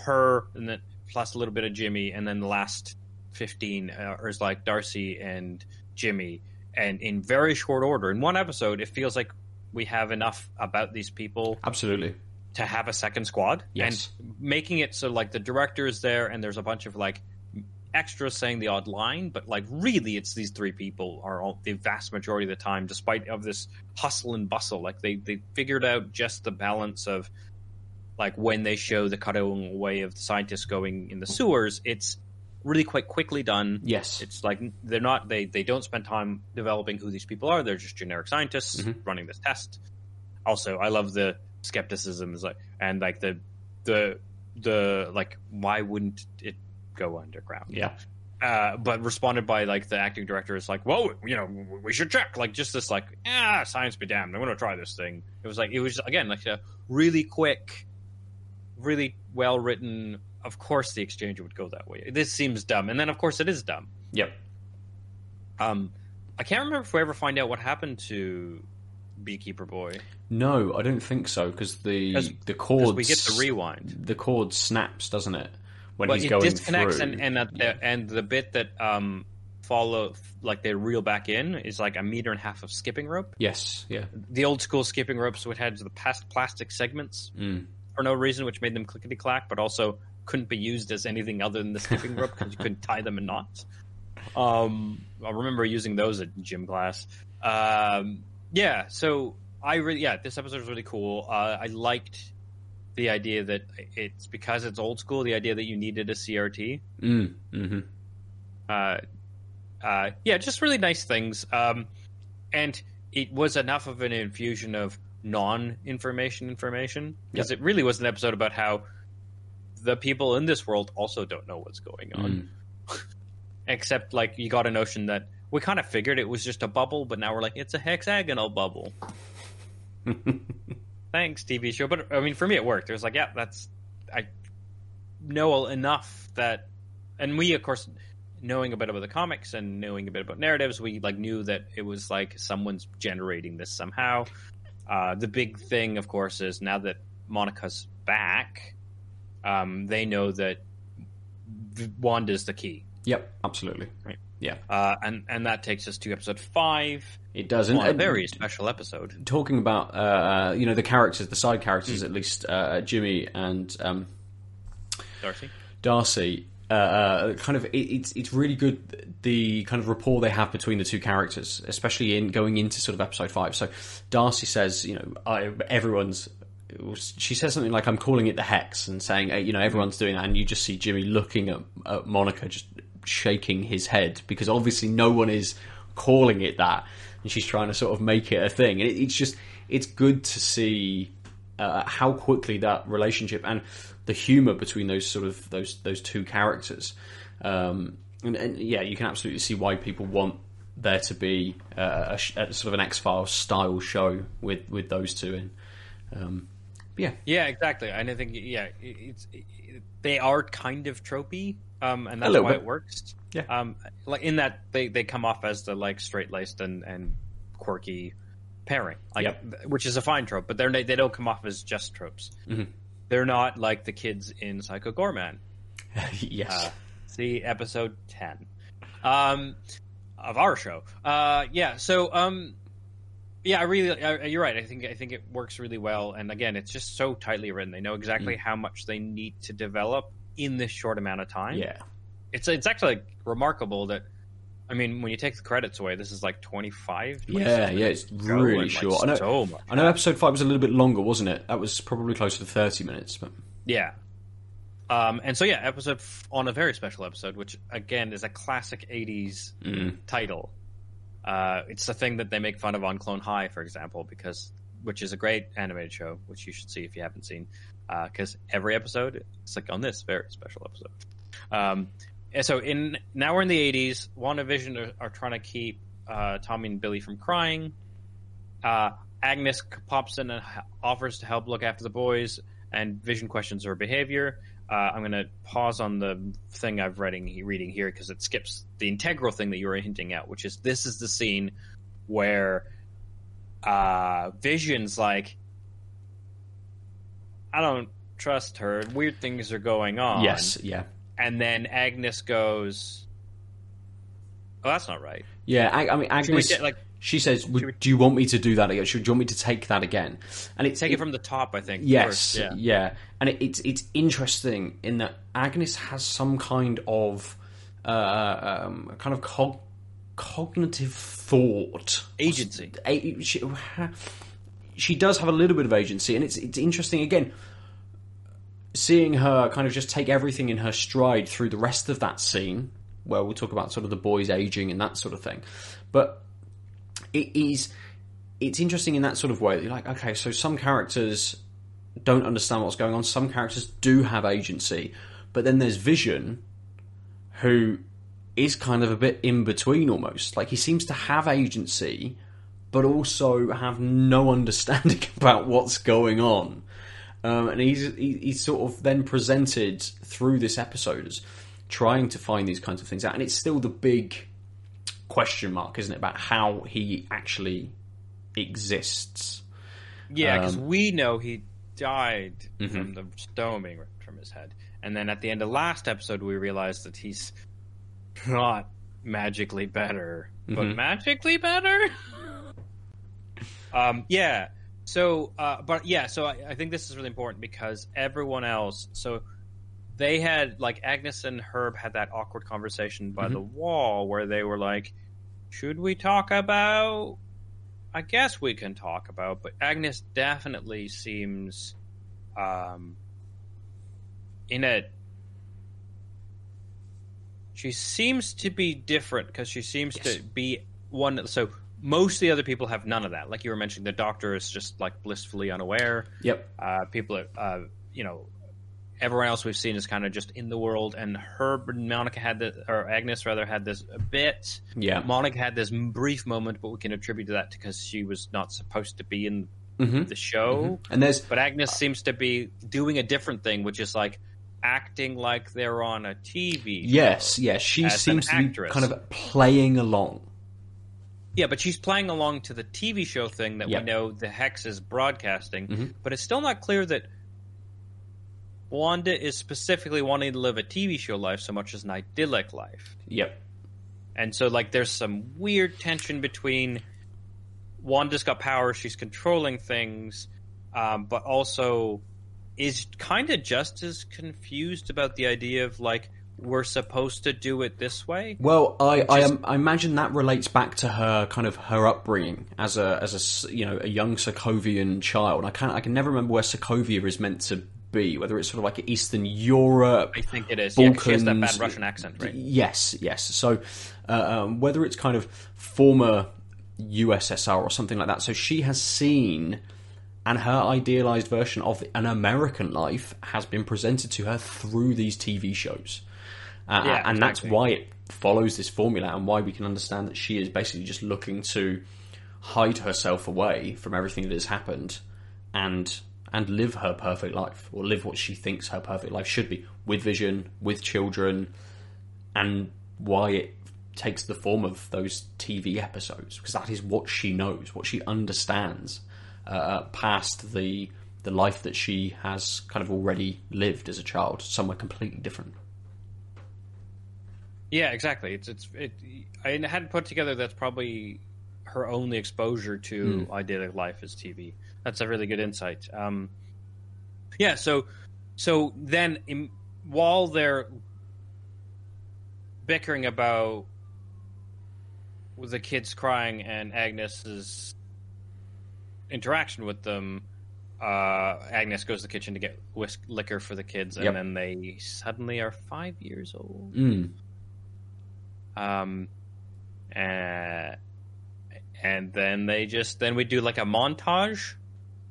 S1: her, and then plus a little bit of Jimmy, and then the last fifteen uh, is like Darcy and Jimmy, and in very short order. In one episode, it feels like we have enough about these people
S2: Absolutely.
S1: To have a second squad
S2: Yes.
S1: and making it so like the director is there and there's a bunch of like extras saying the odd line but like really it's these three people are all the vast majority of the time despite of this hustle and bustle like they they figured out just the balance of like when they show the cutting away of the scientists going in the sewers it's really quite quickly done
S2: Yes.
S1: it's like they're not they they don't spend time developing who these people are. They're just generic scientists
S2: Mhm.
S1: running this test. Also, I love the skepticism is like and like the the the like why wouldn't it go underground?
S2: yeah.
S1: Uh, but responded by like the acting director is like, well, you know, we should check. Like just this like, ah, science be damned. I'm going to try this thing. It was like it was again like a really quick, really well written. Of course, the exchange would go that way. This seems dumb, and then of course it is dumb.
S2: Yep.
S1: Um, I can't remember if we ever find out what happened to Beekeeper Boy
S2: No, I don't think so because the
S1: 'Cause-
S2: the cord
S1: we get the rewind.
S2: the cord snaps, doesn't it? When
S1: But
S2: he's
S1: it
S2: going
S1: disconnects,
S2: through.
S1: and and, the, and the bit that um follow like they reel back in is like a meter and a half of skipping rope.
S2: yes, yeah.
S1: The old school skipping ropes would had the past plastic segments
S2: Mm.
S1: for no reason, which made them clickety clack, but also couldn't be used as anything other than the skipping rope because you couldn't tie them in knots. Um, I remember using those at gym class. Um, yeah, so I really, yeah, this episode was really cool. Uh, I liked the idea that it's because it's old school. The idea that you needed a CRT.
S2: Mm. hmm
S1: Uh, uh, yeah, just really nice things. Um, and it was enough of an infusion of non-information information because it really was an episode about how the people in this world also don't know what's going on.
S2: Mm.
S1: Except, like, you got a notion that we kind of figured it was just a bubble, but now we're like, it's a hexagonal bubble. Thanks, TV show. But I mean, for me, it worked. It was like, yeah, that's I know enough that, and we, of course, knowing a bit about the comics and knowing a bit about narratives, we like knew that it was like someone's generating this somehow. Uh, the big thing, of course, is now that Monica's back, um, they know that Wanda's the key,
S2: Yep, absolutely.
S1: Right.
S2: Yeah,
S1: uh, and and that takes us to episode five,
S2: it does. And,
S1: well, a very special episode.
S2: talking about uh, you know the characters, the side characters, at least uh, Jimmy and um,
S1: Darcy,
S2: Darcy. Uh, uh, kind of, it, it's it's really good the kind of rapport they have between the two characters, especially in going into sort of episode five. So, Darcy says, you know, I, everyone's. She says something like, "I'm calling it the hex," and saying, "Hey, you know, everyone's doing that, and you just see Jimmy looking at, at Monica, just shaking his head because obviously no one is calling it that, and she's trying to sort of make it a thing. And it, it's just, it's good to see uh, how quickly that relationship and the humor between those sort of those those two characters, um, and, and yeah, you can absolutely see why people want there to be uh, a, a sort of an X Files style show with with those two in. Um, yeah,
S1: Yeah, exactly. And I think yeah, it's it, they are kind of tropey, um, and that's why
S2: bit.
S1: it works.
S2: Yeah.
S1: Um, like in that they they come off as the like straight laced and and quirky pairing, like
S2: Yep.
S1: which is a fine trope, but they're they don't come off as just tropes.
S2: Mhm.
S1: They're not like the kids in Psycho Goreman.
S2: yes,
S1: Uh, see episode ten um, of our show. Uh, yeah, so um, yeah, I really, I, you're right. I think I think it works really well, and again, it's just so tightly written. They know exactly how much they need to develop in this short amount of time.
S2: yeah,
S1: it's it's actually like, remarkable that. I mean, when you take the credits away, this is like 25.
S2: yeah, yeah. It's really short. I know.
S1: So.
S2: I know episode five was a little bit longer, wasn't it? That was probably closer to thirty minutes, but
S1: Yeah. Um, and so yeah, episode f- on a very special episode, which again is a classic '80s
S2: mm,
S1: title. Uh, it's the thing that they make fun of on Clone High, for example, because which is a great animated show, which you should see if you haven't seen, because every episode it's like on this very special episode. Um, and so in now we're in the '80s. WandaVision are, are trying to keep uh, Tommy and Billy from crying. Uh, Agnes pops in and offers to help look after the boys, and Vision questions her behavior. Uh, I'm going to pause on the thing I've reading reading here because it skips the integral thing that you were hinting at, which is this is the scene where uh, Vision's like, I don't trust her. Weird things are going on.
S2: Yes, yeah,
S1: and then Agnes goes, "Oh, that's not right."
S2: yeah. I, I mean, Agnes.
S1: get, like
S2: she says, "Would-
S1: we-
S2: "Do you want me to do that again? Should, do you want me to take that again?" And it,
S1: take it from the top? I think.
S2: Yes,
S1: first, yeah.
S2: yeah, and it, it's it's interesting in that Agnes has some kind of uh, um, kind of cog- cognitive thought
S1: Agency.
S2: A- she, she does have a little bit of agency, and it's it's interesting again seeing her kind of just take everything in her stride through the rest of that scene, where we'll talk about sort of the boys aging and that sort of thing. But it is it's interesting in that sort of way. You're like, okay, so some characters don't understand what's going on. Some characters do have agency, but then there's Vision, who is kind of a bit in between almost. Like he seems to have agency, but also have no understanding about what's going on. Um, and he's he, he's sort of then presented through this episode as trying to find these kinds of things out, and it's still the big question mark, isn't it, about how he actually exists?
S1: Yeah, because
S2: Um,
S1: we know he died
S2: Mm-hmm.
S1: from the stone being ripped from his head, and then at the end of last episode, we realized that he's not magically better, but
S2: Mhm.
S1: magically better. um, yeah. So, uh, but yeah, so I, I think this is really important because everyone else, so they had like Agnes and Herb had that awkward conversation by
S2: Mhm.
S1: the wall where they were like, "Should we talk about?" I guess we can talk about, but Agnes definitely seems um, in a. She seems to be different because she seems
S2: Yes.
S1: to be one. So most of the other people have none of that. Like you were mentioning, the doctor is just like blissfully unaware.
S2: Yep.
S1: Uh, people, are, uh, you know, everyone else we've seen is kind of just in the world. And Herb and Monica had the, or Agnes rather, had this a bit.
S2: Yeah.
S1: Monica had this brief moment, but we can attribute to that because she was not supposed to be in
S2: hmm
S1: the show.
S2: And there's
S1: But Agnes seems to be doing a different thing, which is like acting like they're on a TV. show.
S2: yes, yes. She seems to be kind of playing along.
S1: Yeah, but she's playing along to the TV show thing that
S2: Yeah.
S1: we know the Hex is broadcasting.
S2: Mhm.
S1: But it's still not clear that Wanda is specifically wanting to live a TV show life so much as an idyllic life.
S2: Yep.
S1: And so, like, there's some weird tension between Wanda's got power, she's controlling things, um, but also is kind of just as confused about the idea of, like, we're supposed to do it this way.
S2: Well, I I,
S1: is-
S2: I imagine that relates back to her kind of her upbringing as a as a you know a young Sokovian child. I can I can never remember where Sokovia is meant to be. Whether it's sort of like Eastern Europe,
S1: I think it is. Yeah, 'cause she has that bad
S2: Balkans,
S1: Russian accent, right?
S2: Yes, yes. So uh, um, whether it's kind of former USSR or something like that, so she has seen. And her idealized version of an American life has been presented to her through these TV shows. Uh,
S1: Yeah,
S2: and that's why it follows this formula and why we can understand that she is basically just looking to hide herself away from everything that has happened and and live her perfect life or live what she thinks her perfect life should be with vision with children and why it takes the form of those TV episodes because that is what she knows what she understands uh, past the the life that she has kind of already lived as a child somewhere completely different
S1: Yeah, exactly. It's it's it. I hadn't put together that's probably her only exposure to idyllic life is TV. That's a really good insight. Um, yeah. So so then in, while they're bickering about with the kids crying and Agnes's interaction with them. Uh, Agnes goes to the kitchen to get whisk liquor for the kids, and
S2: Yep.
S1: then they suddenly are five years old.
S2: mm.
S1: Um, uh, and then they just then we do like a montage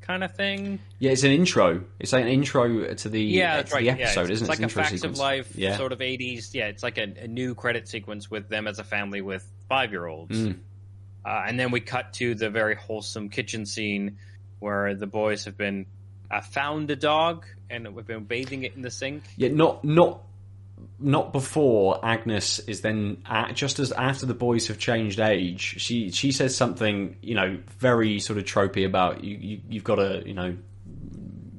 S1: kind of thing.
S2: Yeah, it's an intro. It's like an intro to the
S1: Yeah,
S2: to
S1: right.
S2: the
S1: yeah,
S2: episode,
S1: it's,
S2: isn't
S1: it's
S2: it?
S1: like
S2: It's
S1: a facts
S2: sequence.
S1: of life
S2: Yeah.
S1: sort of 80s. Yeah, it's like a, a new credit sequence with them as a family with five year olds.
S2: Mm.
S1: Uh, and then we cut to the very wholesome kitchen scene where the boys have been uh, found a dog and we've been bathing it in the sink.
S2: Yeah, not not not before Agnes is then uh, just as after the boys have changed age. She she says something you know very sort of tropey about you. you you've got to you know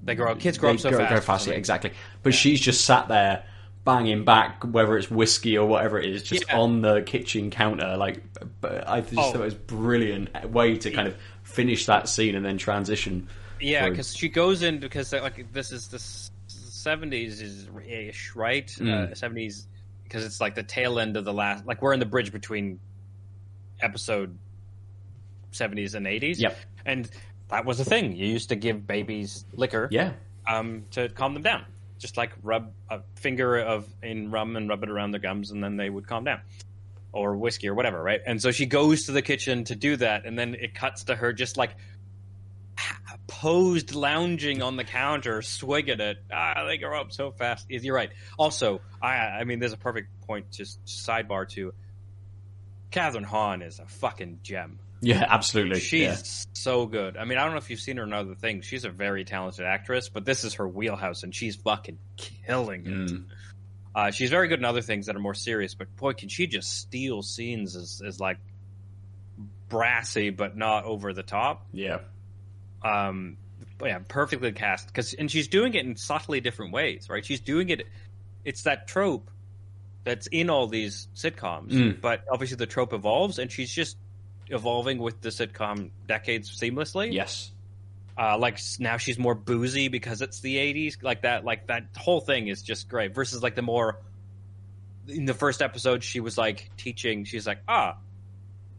S1: They grow up, kids grow up so
S2: go,
S1: fast.
S2: go
S1: or
S2: fast. Yeah, exactly. But she's just sat there banging back, whether it's whiskey or whatever it is, just
S1: Yeah.
S2: on the kitchen counter. Like, I just
S1: Oh.
S2: thought it was brilliant way to kind of finish that scene and then transition.
S1: Yeah, because she goes in because like this is the seventies is ish, right?
S2: Mm.
S1: Seventies because it's like the tail end of the last. Like we're in the bridge between episode seventies and eighties.
S2: Yep.
S1: and that was a thing. You used to give babies liquor,
S2: Yeah,
S1: um, to calm them down. Just like rub a finger of in rum and rub it around their gums, and then they would calm down. Or whiskey or whatever, right? And so she goes to the kitchen to do that, and then it cuts to her just like posed lounging on the counter, swigging it. Ah, they grow up so fast. You're right. Also, I I mean, there's a perfect point. Just sidebar to Kathryn Hahn is a fucking gem.
S2: yeah, absolutely.
S1: She's
S2: yeah.
S1: so good. I mean, I don't know if you've seen her in other things. She's a very talented actress, but this is her wheelhouse, and she's fucking killing it.
S2: Mm.
S1: Uh, she's very good in other things that are more serious, but boy, can she just steal scenes as, as like brassy, but not over the top.
S2: yeah.
S1: Um, yeah, perfectly cast because, and she's doing it in subtly different ways, right? She's doing it. It's that trope that's in all these sitcoms,
S2: Mm.
S1: but obviously the trope evolves, and she's just evolving with the sitcom decades seamlessly.
S2: Yes.
S1: Uh, like now she's more boozy because it's the '80s. Like that, like that whole thing is just great. Versus like the more in the first episode, she was like teaching. She's like, ah,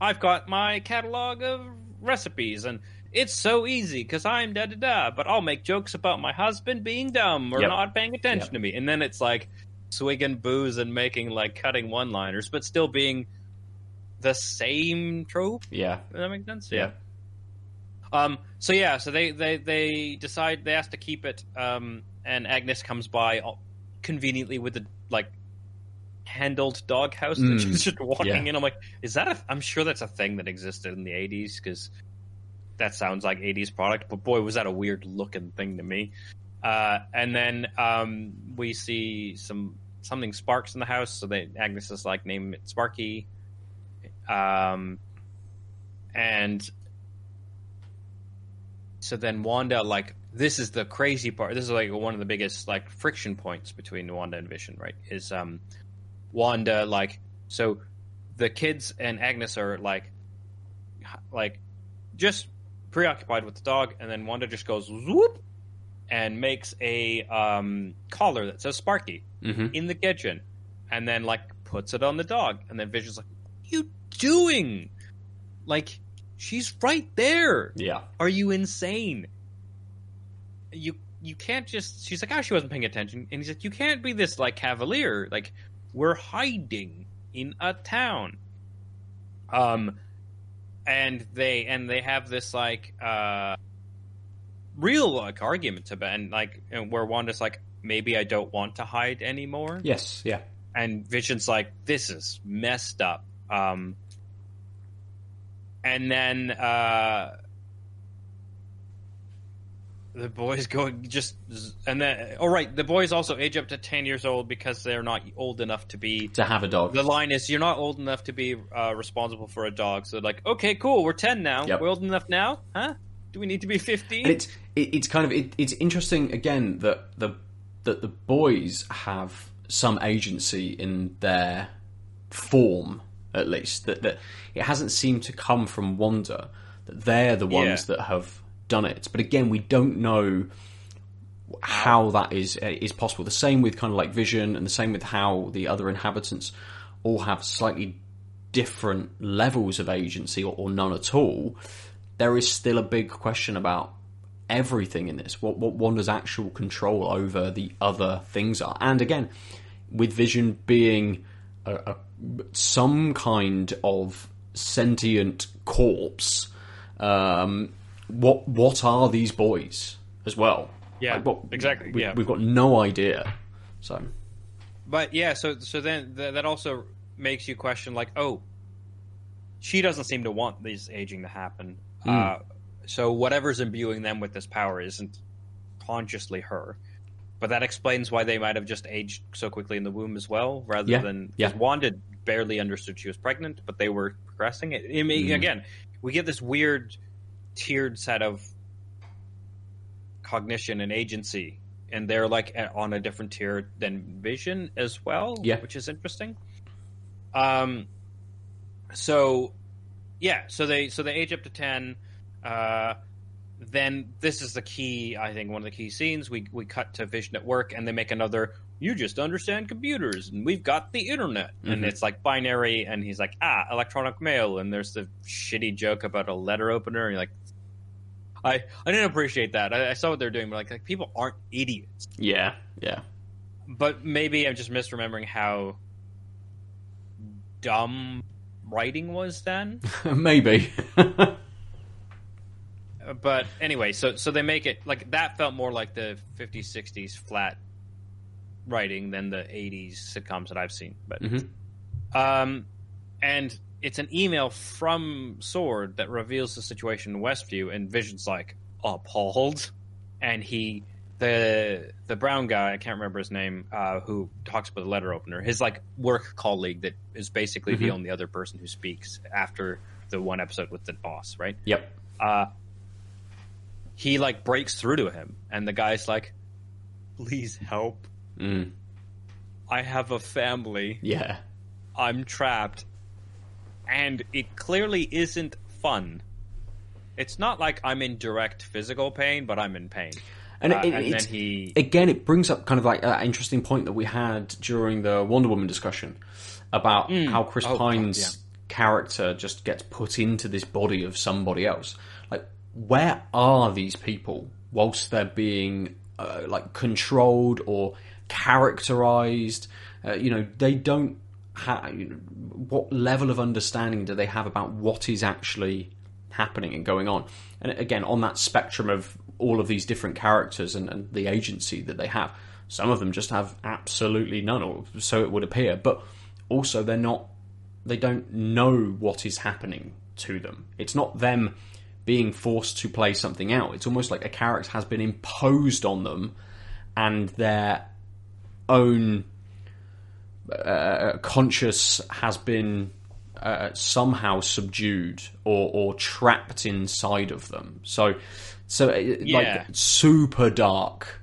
S1: I've got my catalog of recipes, and it's so easy because I'm da da da. But I'll make jokes about my husband being dumb or
S2: Yep.
S1: not paying attention
S2: Yep.
S1: to me, and then it's like swigging booze and making like cutting one-liners, but still being the same trope.
S2: Yeah.
S1: Does that make sense?
S2: Yeah.
S1: Um. So yeah. So they they they decide they have to keep it. Um. And Agnes comes by uh, conveniently with the like handled doghouse
S2: Mm,
S1: that she's just walking
S2: yeah.
S1: in. I'm like, is that a? I'm sure that's a thing that existed in the '80s because that sounds like '80s product. But boy, was that a weird looking thing to me. Uh. And then um we see some something sparks in the house. So they Agnes is like name it Sparky. Um. And so then Wanda, like, this is the crazy part. This is like one of the biggest like friction points between Wanda and Vision, right? Is um, Wanda like so the kids and Agnes are like, like, just preoccupied with the dog, and then Wanda just goes whoop and makes a um collar that says Sparky
S2: hmm
S1: in the kitchen, and then like puts it on the dog, and then Vision's like, "What are you doing? Like, she's right there."
S2: Yeah.
S1: Are you insane? You you can't just she's like, oh she wasn't paying attention and he's like, You can't be this like cavalier. Like, we're hiding in a town. Um and they and they have this like uh real like argument about and like and where Wanda's like, maybe I don't want to hide anymore
S2: Yes. Yeah.
S1: and Vision's like, "This is messed up." Um, and then uh, the boys go just, and then oh right, the boys also age up to ten years old because they're not old enough to be.
S2: To have a dog.
S1: The line is, "You're not old enough to be uh, responsible for a dog." So they're like, "Okay, cool, we're ten now.
S2: Yep.
S1: We're old enough now, huh? Do we need to be 15?
S2: It's it, it's kind of it, it's interesting again that the that the boys have some agency in their form at least that that it hasn't seemed to come from Wanda that they're the ones
S1: Yeah.
S2: that have done it. But again we don't know how that is is possible. The same with kind of like vision and the same with how the other inhabitants all have slightly different levels of agency or, or none at all. There is still a big question about everything in this. What what Wanda's actual control over the other things are, and again, with Vision being a, a, some kind of sentient corpse, um, what what are these boys as well?
S1: Yeah,
S2: Like, what-
S1: exactly,
S2: We,
S1: yeah.
S2: we've got no idea. So
S1: But yeah, so so then th- that also makes you question, like, oh, she doesn't seem to want this aging to happen. Uh, so whatever's imbuing them with this power isn't consciously her. But that explains why they might have just aged so quickly in the womb as well, rather
S2: Yeah,
S1: than
S2: yeah.
S1: Wanda barely understood she was pregnant, but they were progressing. It, I mean,
S2: Mm.
S1: again, we get this weird tiered set of cognition and agency, and they're like on a different tier than Vision as well,
S2: Yeah.
S1: which is interesting. Um, so yeah, so they so they age up to ten. Uh, then this is the key. I think one of the key scenes. We we cut to Vision at work, and they make another. You just understand computers, and we've got the internet, and
S2: Mhm.
S1: it's like binary. And he's like, ah, electronic mail, and there's the shitty joke about a letter opener. And you're like, I I didn't appreciate that. I, I saw what they're doing, but like, like people aren't idiots.
S2: yeah, yeah,
S1: But maybe I'm just misremembering how dumb writing was then.
S2: maybe.
S1: but anyway, so so they make it like that felt more like the 50s 60s flat writing than the 80s sitcoms that I've seen. But
S2: Mhm.
S1: um and it's an email from Sword that reveals the situation in Westview and Vision's like appalled and he the the brown guy, I can't remember his name, uh, who talks about the letter opener, his like work colleague that is basically the
S2: Mhm.
S1: only other person who speaks after the one episode with the boss, right?
S2: Yep.
S1: uh, he like breaks through to him, and the guy's like, "Please help!
S2: Mm.
S1: I have a family.
S2: Yeah.
S1: I'm trapped," and it clearly isn't fun. It's not like I'm in direct physical pain, but I'm in pain.
S2: And,
S1: Uh,
S2: it,
S1: and
S2: it's,
S1: then he,
S2: again, it brings up kind of like that interesting point that we had during the Wonder Woman discussion about how Chris
S1: Oh, God,
S2: Pine's
S1: yeah.
S2: character just gets put into this body of somebody else. Like, where are these people whilst they're being uh, like controlled or characterized? Uh, you know, they don't have. You know, what level of understanding do they have about what is actually happening and going on? And again, on that spectrum of all of these different characters and, and the agency that they have, some of them just have absolutely none, or so it would appear. But also, they're not. They don't know what is happening to them. It's not them being forced to play something out. It's almost like a character has been imposed on them, and their own uh, conscious has been uh, somehow subdued or, or trapped inside of them. So, so uh,
S1: Yeah.
S2: like super dark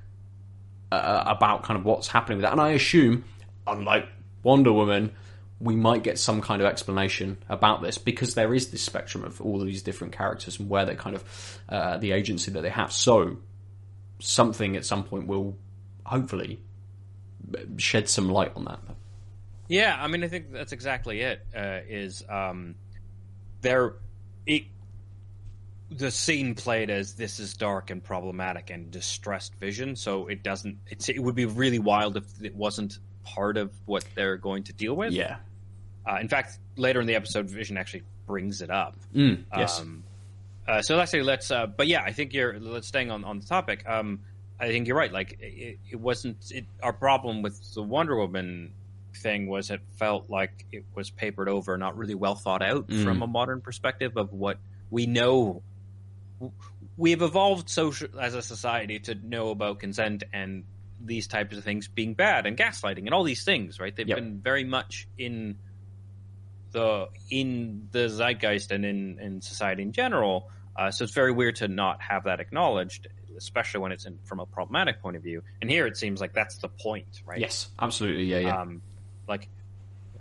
S2: uh, about kind of what's happening with that. And I assume, unlike Wonder Woman, we might get some kind of explanation about this because there is this spectrum of all of these different characters and where they kind of uh, the agency that they have. So, something at some point will hopefully shed some light on that.
S1: yeah, I mean, I think that's exactly it. Uh, is um, there, it, the scene played as this is dark and problematic and distressed vision, so it doesn't. It's, it would be really wild if it wasn't part of what they're going to deal with.
S2: Yeah.
S1: Uh, in fact, later in the episode, Vision actually brings it up.
S2: Mm, yes.
S1: Um, uh, so let's say let's. Uh, but yeah, I think you're. Let's staying on on the topic. Um, I think you're right. Like it, it wasn't. It, our problem with the Wonder Woman thing was it felt like it was papered over, not really well thought out
S2: Mm.
S1: from a modern perspective of what we know. We have evolved social as a society to know about consent and these types of things being bad and gaslighting and all these things, right? They've
S2: Yep.
S1: been very much in the in the zeitgeist and in, in society in general. Uh, so it's very weird to not have that acknowledged, especially when it's in, from a problematic point of view. And here it seems like that's the point, right?
S2: yes, absolutely. Yeah, yeah.
S1: Um, like,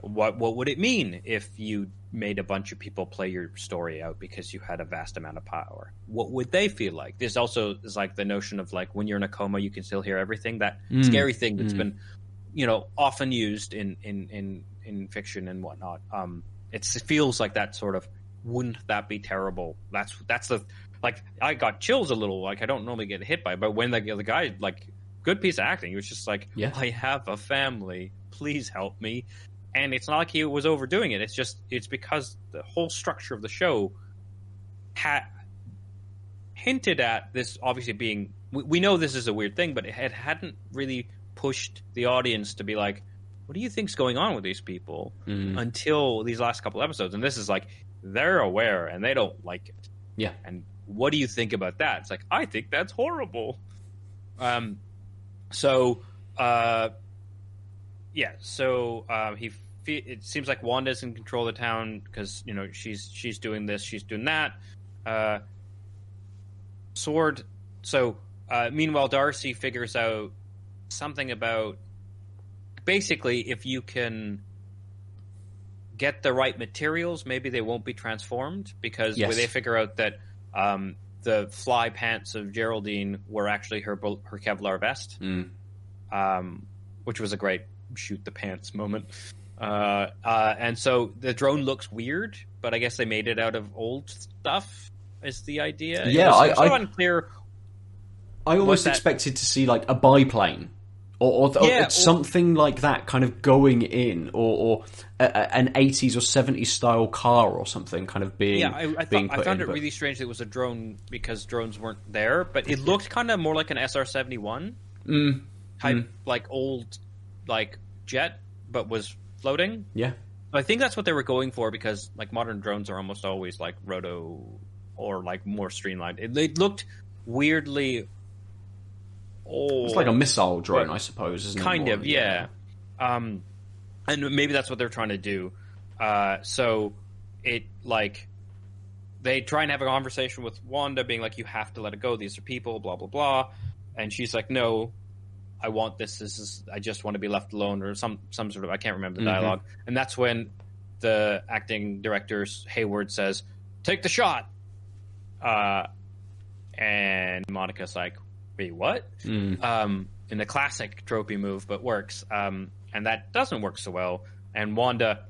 S1: what what would it mean if you made a bunch of people play your story out because you had a vast amount of power? What would they feel like? This also is like the notion of like when you're in a coma, you can still hear everything. That
S2: Mm.
S1: scary thing that's
S2: Mm.
S1: been, you know, often used in in in in fiction and whatnot. Um, it feels like that sort of. Wouldn't that be terrible? That's that's the like I got chills a little. Like I don't normally get hit by, it, but when the the guy like good piece of acting, he was just like,
S2: Yeah.
S1: I have a family. Please help me. And it's not like he was overdoing it. It's just it's because the whole structure of the show had hinted at this obviously being. We, we know this is a weird thing, but it had, hadn't really pushed the audience to be like, "What do you think's going on with these people?"
S2: Mm.
S1: Until these last couple episodes, and this is like they're aware and they don't like it.
S2: Yeah.
S1: And what do you think about that? It's like I think that's horrible. Um, so uh, yeah, so um, he fe- it seems like Wanda's in control of the town because you know she's she's doing this, she's doing that. Uh, Sword. So uh, meanwhile, Darcy figures out something about basically if you can get the right materials, maybe they won't be transformed because
S2: Yes.
S1: they figure out that um, the fly pants of Geraldine were actually her her Kevlar vest,
S2: Mm.
S1: um, which was a great shoot the pants moment. Uh, uh, and so the drone looks weird, but I guess they made it out of old stuff. Is the idea? It
S2: Yeah,
S1: was
S2: I-
S1: sort of
S2: I-
S1: unclear.
S2: I almost expected to see like a biplane. Or, or,
S1: Yeah, or-
S2: something like that, kind of going in, or, or a, a- an eighties or seventies style car or something, kind of being
S1: Yeah, I, I,
S2: being
S1: thought, I found
S2: in,
S1: it
S2: but-
S1: really strange that it was a drone because drones weren't there, but it looked kind of more like an SR seventy one
S2: Mm,
S1: type, like old, like jet, but was floating.
S2: yeah,
S1: I think that's what they were going for because like modern drones are almost always like roto or like more streamlined. It, it looked weirdly old.
S2: it's like a missile drone, I suppose, isn't it?
S1: kind of yeah. um and maybe that's what they're trying to do. Uh so it like they try and have a conversation with wanda being like you have to let it go. These are people blah blah blah. And she's like no i want this. This is i just want to be left alone or some some sort of i can't remember the
S2: Mhm.
S1: dialogue. And that's when the acting director hayward says take the shot. Uh and monica's like wait what
S2: Mm.
S1: um, in the classic tropey move, but works. Um, and that doesn't work so well. And Wanda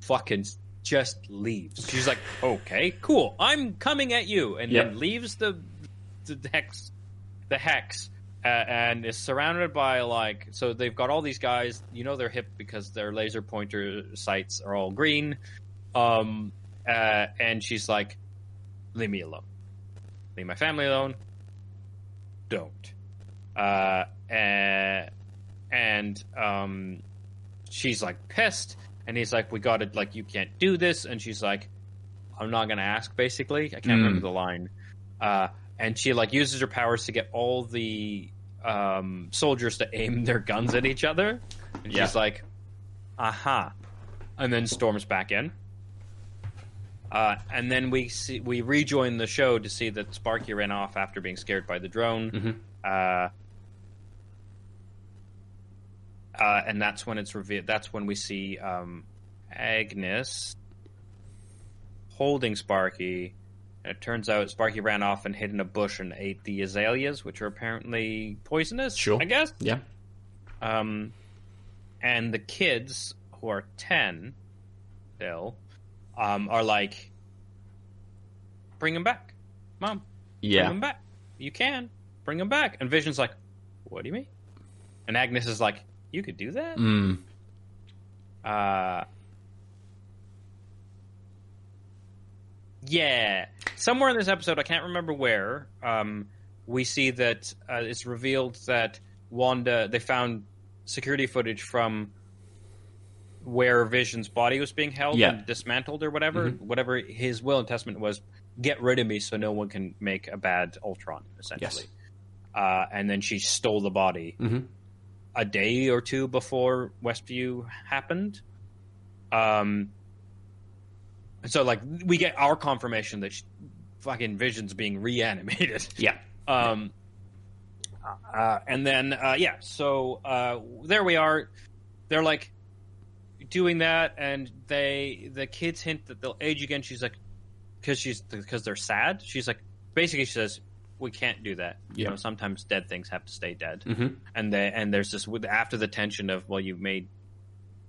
S1: fucking just leaves. She's like, "Okay, cool, I'm coming at you," and
S2: Yep.
S1: then leaves the the hex, the hex, uh, and is surrounded by like. So they've got all these guys. You know, they're hip because their laser pointer sights are all green. Um, uh, and she's like, "Leave me alone. Leave my family alone. Don't." uh, and, and um, she's like pissed, and he's like, "We got to like, you can't do this," and she's like, "I'm not gonna ask." Basically, I can't
S2: Mm.
S1: remember the line, uh, and she like uses her powers to get all the um, soldiers to aim their guns at each other, and
S2: Yeah.
S1: she's like, "Aha," and then storms back in. Uh, and then we see we rejoin the show to see that Sparky ran off after being scared by the drone.
S2: Mhm.
S1: Uh, uh, and that's when it's revealed. That's when we see um, Agnes holding Sparky. And it turns out Sparky ran off and hid in a bush and ate the azaleas, which are apparently poisonous.
S2: Sure.
S1: I guess.
S2: Yeah,
S1: Um, and the kids who are ten still um, are like, bring him back, mom.
S2: Yeah, bring
S1: him back. You can bring him back. And Vision's like, what do you mean? And Agnes is like, you could do that.
S2: mm.
S1: Uh, yeah. Somewhere in this episode, I can't remember where, um, we see that uh, it's revealed that Wanda, they found security footage from where Vision's body was being held
S2: Yeah.
S1: and dismantled or whatever. Whatever his will and testament was, get rid of me so no one can make a bad Ultron, essentially. Uh, and then she stole the body
S2: Mhm.
S1: a day or two before Westview happened. Um, so like we get our confirmation that sh fucking Vision's being reanimated.
S2: yeah.
S1: Um, uh, and then uh, yeah, so uh, there we are. They're like doing that, and they the kids hint that they'll age again. She's like, because she's because they're sad. She's like, basically, she says, "We can't do that. You
S2: Yeah.
S1: know, sometimes dead things have to stay dead."
S2: Mhm.
S1: And they and there's this with after the tension of, well, you've made,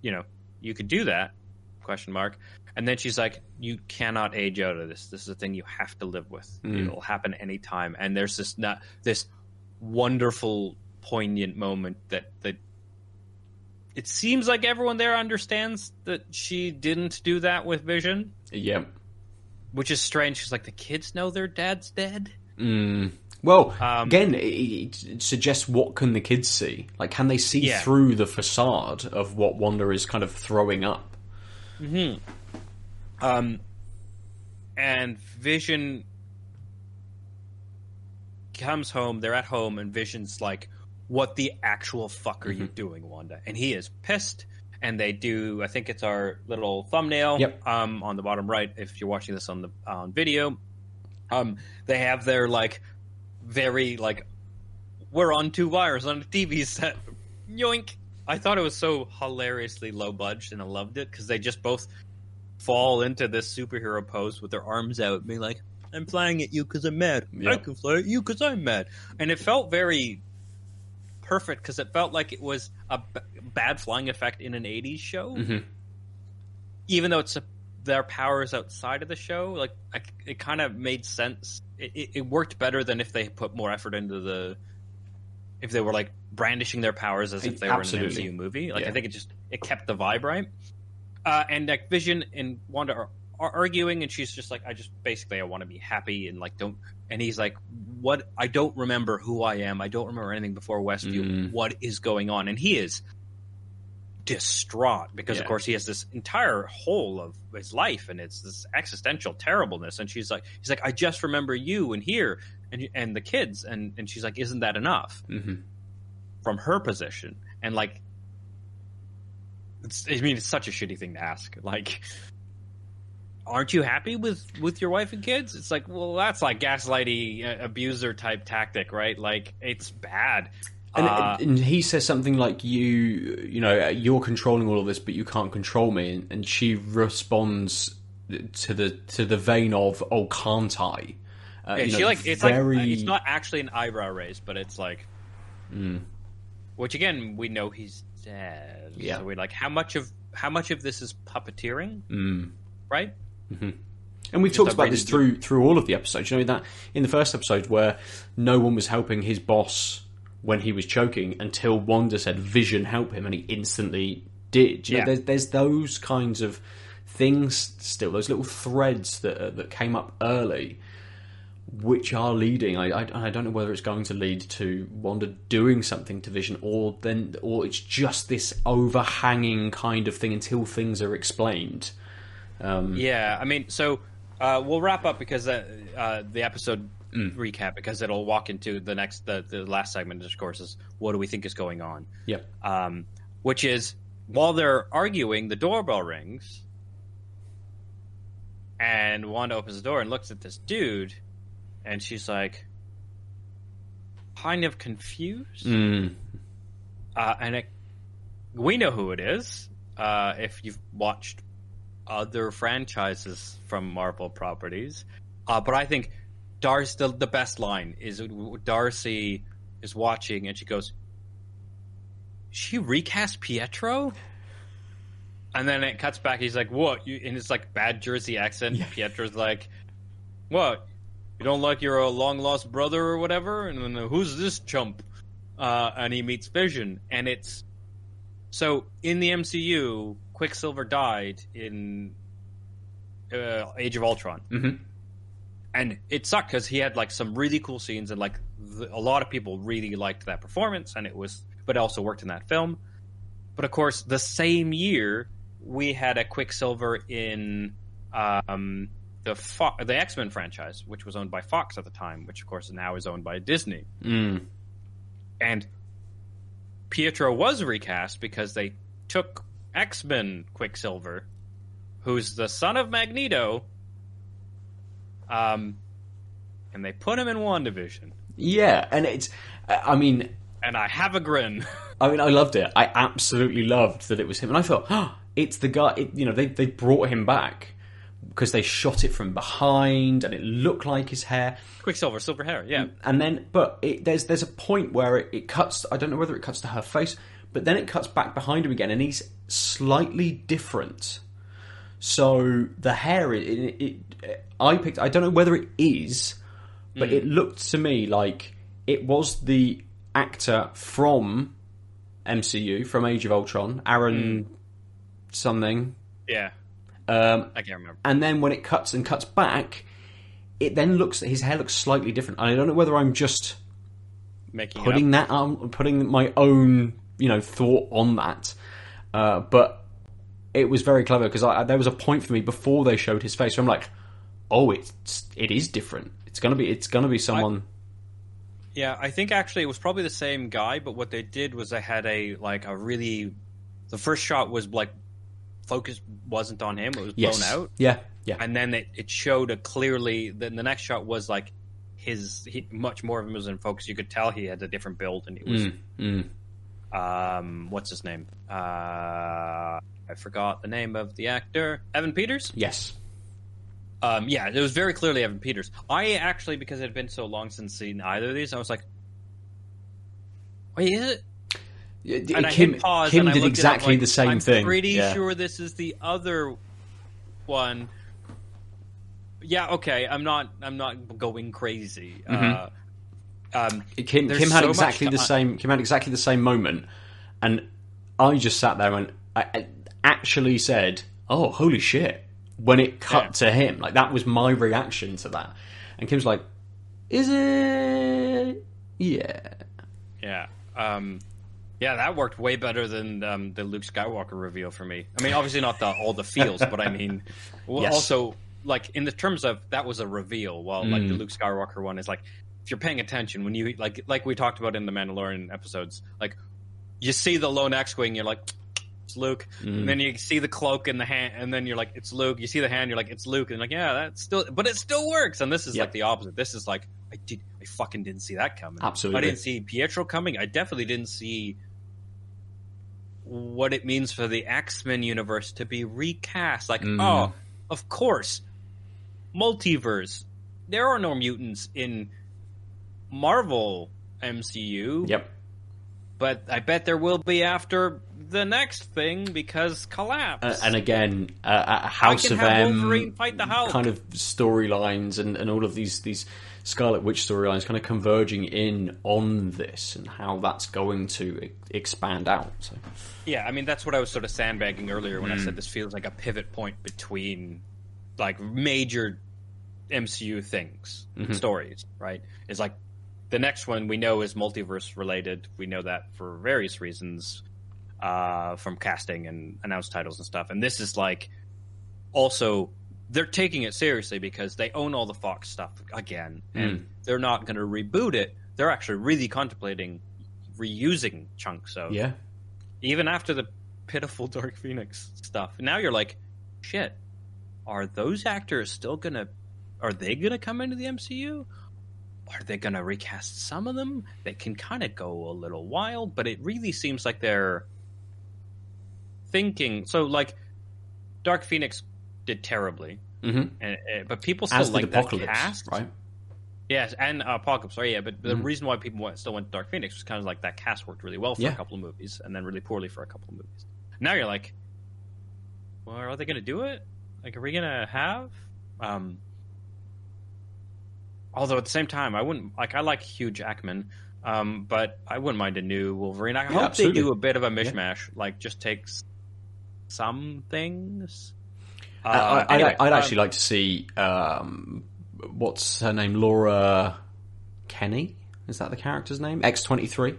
S1: you know, you could do that question mark. And then she's like, "You cannot age out of this. This is a thing you have to live with.
S2: Mm.
S1: It'll happen anytime." And there's this not this wonderful, poignant moment that that it seems like everyone there understands that she didn't do that with Vision,
S2: Yeah.
S1: which is strange. She's like, "The kids know their dad's dead."
S2: Well,
S1: Um,
S2: again, it, it suggests what can the kids see? Like, can they see
S1: Yeah.
S2: through the facade of what Wanda is kind of throwing up? Hmm.
S1: Um, and Vision comes home. They're at home, and Vision's like, "What the actual fuck are you doing, Wanda?" And he is pissed. And they do. I think it's our little thumbnail
S2: Yep.
S1: um, on the bottom right. If you're watching this on the on video, um, they have their like very like we're on two wires on a TV set. Yoink! I thought it was so hilariously low budget, and I loved it because they just both fall into this superhero pose with their arms out, being like, "I'm flying at you because I'm mad. I can fly at you because I'm mad." And it felt very perfect because it felt like it was a b- bad flying effect in an '80s show,
S2: Mhm.
S1: even though it's a, their powers outside of the show. Like I, it kind of made sense. It, it, it worked better than if they put more effort into the. If they were like brandishing their powers as if they were in an MCU movie, like I think it just it kept the vibe right. Uh, and like Vision and Wanda are, are arguing, and she's just like, "I just basically I want to be happy and like don't." And he's like, "What? I don't remember who I am. I don't remember anything before Westview.
S2: Mm.
S1: What is going on?" And he is distraught because, of course, he has this entire whole of his life, and it's this existential terribleness. And she's like, "He's like, I just remember you and here and and the kids." And and she's like, "Isn't that enough?"
S2: Mhm.
S1: From her position, and like it's, I mean, it's such a shitty thing to ask. Like, aren't you happy with with your wife and kids? It's like, well, that's like gaslighty uh, abuser type tactic, right? Like, it's bad.
S2: And,
S1: Uh,
S2: and he says something like, "You, you know, you're controlling all of this, but you can't control me." And, and she responds to the to the vein of, "Oh, can't I?" Uh,
S1: yeah, she
S2: know,
S1: like it's
S2: very-
S1: like it's not actually an eyebrow raise, but it's like, which again we know he's dead.
S2: Yeah.
S1: So we like how much of how much of this is puppeteering,
S2: Mm.
S1: right?
S2: And we've talked about this through through all of the episodes. You know that in the first episode where no one was helping his boss when he was choking until Wanda said Vision help him, and he instantly did. You know,
S1: Yeah.
S2: there's, there's those kinds of things still, those little threads that uh, that came up early, which are leading. I, I I don't know whether it's going to lead to Wanda doing something to Vision, or then or it's just this overhanging kind of thing until things are explained. Um,
S1: Yeah, I mean, so uh, we'll wrap up because uh, uh, the episode
S2: Mm.
S1: recap because it'll walk into the next the, the last segment of discourse is what do we think is going on,
S2: Yep.
S1: um, which is while they're arguing, the doorbell rings, and Wanda opens the door and looks at this dude, and she's like, kind of confused,
S2: Mm.
S1: uh, and it, we know who it is uh, if you've watched other franchises from Marvel properties. Uh, but I think Darcy, the, the best line is Darcy is watching and she goes, "She recast Pietro." And then it cuts back. He's like, "What?" You, in his like bad Jersey accent, Pietro's like, "What? You don't like your uh, long lost brother or whatever?" And then uh, who's this chump? Uh, and he meets Vision, and it's so in the MCU, Quicksilver died in uh, Age of Ultron,
S2: Mhm.
S1: and it sucked because he had like some really cool scenes, and like the, a lot of people really liked that performance, and it was, but it also worked in that film. But of course, the same year we had a Quicksilver in um, the Fo- the X Men franchise, which was owned by Fox at the time, which of course now is owned by Disney
S2: Mm.
S1: and Pietro was recast because they took X Men Quicksilver, who's the son of Magneto, um, and they put him in WandaVision.
S2: Yeah, and it's. I mean,
S1: And I have a grin.
S2: I mean, I loved it. I absolutely loved that it was him, and I thought, oh, it's the guy. It, you know, they they brought him back because they shot it from behind, and it looked like his hair.
S1: Quicksilver, silver hair, yeah.
S2: And then, but it, there's there's a point where it, it cuts. I don't know whether it cuts to her face, but then it cuts back behind him again, and he's slightly different. So the hair, it, it, it I picked. I don't know whether it is, but it hmm. looked to me like it was the actor from MCU from Age of Ultron, Aaron hmm. something.
S1: Yeah,
S2: Um,
S1: I can't remember.
S2: and then when it cuts and cuts back, it then looks his hair looks slightly different. I don't know whether I'm just
S1: Making
S2: putting that on, putting my own you know thought on that. Uh, but it was very clever because I, there was a point for me before they showed his face. Where I'm like, oh, it's it is different. It's gonna be it's gonna be someone.
S1: Yeah, I think actually it was probably the same guy, but what they did was they had a like a really. The first shot was like focus wasn't on him; it was
S2: yes.
S1: blown out,
S2: Yeah. Yeah.
S1: and then it, it showed a clearly. Then the next shot was like his he, much more of him was in focus. You could tell he had a different build, and it was
S2: Mm, mm.
S1: Um what's his name? Uh, I forgot the name of the actor. Evan Peters.
S2: Yes.
S1: Um, yeah, it was very clearly Evan Peters. I actually, because it had been so long since seen either of these, I was like, "Wait, is it?" And I
S2: Kim,
S1: hit pause.
S2: Kim
S1: and I
S2: did
S1: looked it up,
S2: exactly
S1: like,
S2: the same
S1: I'm
S2: thing.
S1: Pretty
S2: Yeah.
S1: sure this is the other one. Yeah, okay. I'm not. I'm not going crazy. Uh, um,
S2: Kim, Kim had
S1: so
S2: exactly the
S1: to-
S2: same. Kim had exactly the same moment, and I just sat there and I, I actually said, "Oh, holy shit!" When it cut
S1: Yeah.
S2: to him, like that was my reaction to that. And Kim's like, "Is it? Yeah."
S1: yeah. Um, yeah, that worked way better than um, the Luke Skywalker reveal for me. I mean, obviously not the all the feels, but I mean, well,
S2: Yes.
S1: also like in the terms of that was a reveal. While like
S2: Mm.
S1: the Luke Skywalker one is like, if you're paying attention when you like like we talked about in the Mandalorian episodes, like you see the lone X-wing, you're like. It's Luke,
S2: Mm.
S1: and then you see the cloak in the hand, and then you're like, "It's Luke." You see the hand, you're like, "It's Luke," and like, yeah, that's still, but it still works. And this is
S2: Yep.
S1: like the opposite. This is like, I did, I fucking didn't see that coming.
S2: Absolutely.
S1: I didn't see Pietro coming. I definitely didn't see what it means for the X Men universe to be recast. Like,
S2: Mm.
S1: oh, of course, multiverse. There are no mutants in Marvel MCU,
S2: Yep.
S1: but I bet there will be after the next thing because collapse.
S2: Uh, and again, uh, a House
S1: can
S2: of M
S1: Wolverine fight the Hulk.
S2: kind of storylines and, and all of these these Scarlet Witch storylines kind of converging in on this and how that's going to e- expand out. So
S1: Yeah, I mean that's what I was sort of sandbagging earlier when I
S2: Mm.
S1: said this feels like a pivot point between like major MCU things,
S2: Mm-hmm.
S1: stories, right? It's like the next one we know is multiverse related. We know that for various reasons, uh, from casting and announced titles and stuff. And this is like also they're taking it seriously because they own all the Fox stuff again, and
S2: Mm.
S1: they're not going to reboot it. They're actually really contemplating reusing chunks of
S2: yeah,
S1: even after the pitiful Dark Phoenix stuff. Now you're like, shit, are those actors still gonna? Are they gonna come into the MCU? Are they gonna recast some of them? They can kind of go a little wild, but it really seems like they're thinking. So, like, Dark Phoenix did terribly,
S2: hmm
S1: and, uh, but people still
S2: as
S1: like that cast,
S2: right?
S1: Yes, and uh, Apocalypse. Sorry, yeah, but the
S2: Mhm.
S1: reason why people went, still went to Dark Phoenix was kind of like that cast worked really well for
S2: Yeah.
S1: a couple of movies, and then really poorly for a couple of movies. Now you're like, well, are they going to do it? Like, are we going to have? Um, although at the same time, I wouldn't like. I like Hugh Jackman, um, but I wouldn't mind a new Wolverine. I hope
S2: absolutely.
S1: they do a bit of a mishmash, like just takes some things. Uh,
S2: I, I'd, I'd
S1: um,
S2: actually like to see um, what's her name, Laura Kinney. Is that the character's name? X twenty three.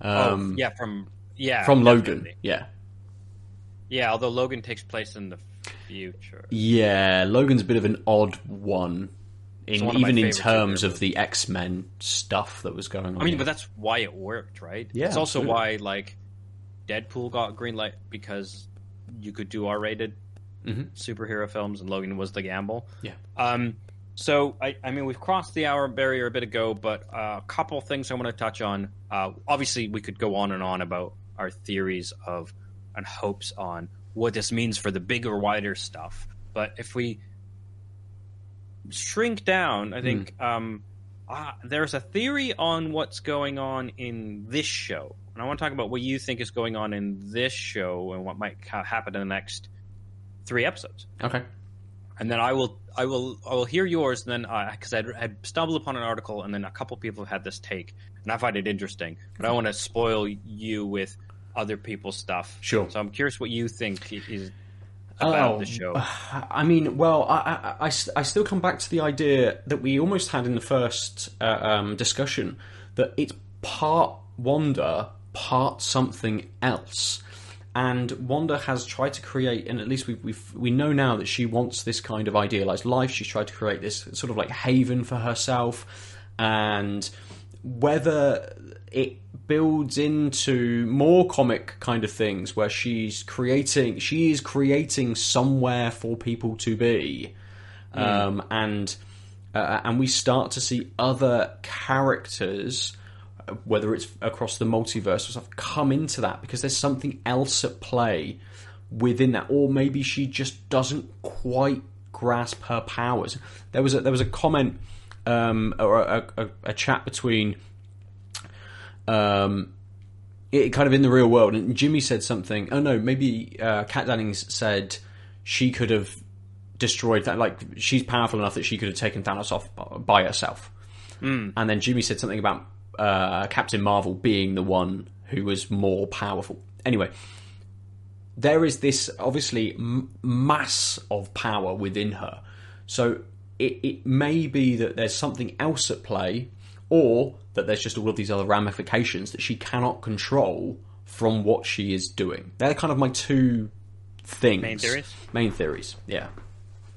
S1: oh,
S2: Um,
S1: yeah, from yeah,
S2: from Logan. Yeah,
S1: Yeah, although Logan takes place in the future.
S2: yeah. Logan's a bit of an odd one, in,
S1: one of my
S2: even in terms of the X Men stuff that was going on.
S1: I mean,
S2: here.
S1: but that's why it worked, right?
S2: Yeah,
S1: It's also
S2: absolutely.
S1: why like Deadpool got green light because you could do R-rated
S2: Mhm.
S1: superhero films, and Logan was the gamble.
S2: Yeah.
S1: Um. So I, I mean, we've crossed the hour barrier a bit ago, but uh, a couple things I want to touch on. Uh, obviously, we could go on and on about our theories of and hopes on what this means for the bigger, wider stuff. But if we shrink down, I think um, uh, there's a theory on what's going on in this show, and I want to talk about what you think is going on in this show and what might ha- happen in the next three episodes
S2: okay.
S1: and then I will I will I will hear yours. And then because I I stumbled upon an article, and then a couple people have had this take, and I find it interesting. But I want to spoil you with other people's stuff.
S2: Sure.
S1: So I'm curious what you think is about
S2: Oh,
S1: the show.
S2: I mean, well, I, I, I, I still come back to the idea that we almost had in the first uh, um, discussion that it's part Wanda, part something else. And Wanda has tried to create, and at least we we we know now that she wants this kind of idealized life. She's tried to create this sort of like haven for herself, and whether it builds into more comic kind of things where she's creating she is creating somewhere for people to be. Um, and uh, and we start to see other characters whether it's across the multiverse or stuff come into that because there's something else at play within that. Or maybe she just doesn't quite grasp her powers. There was a there was a comment um, or a, a, a chat between um, it kind of in the real world. And Jimmy said something. Oh no, maybe uh, Kat Dennings said she could have destroyed that. Like she's powerful enough that she could have taken Thanos off by herself. And then Jimmy said something about uh, Captain Marvel being the one who was more powerful. Anyway, there is this obviously m- mass of power within her. So it, it may be that there's something else at play, or that there's just all of these other ramifications that she cannot control from what she is doing. They're kind of my two things.
S1: Main theories?
S2: Main theories, yeah.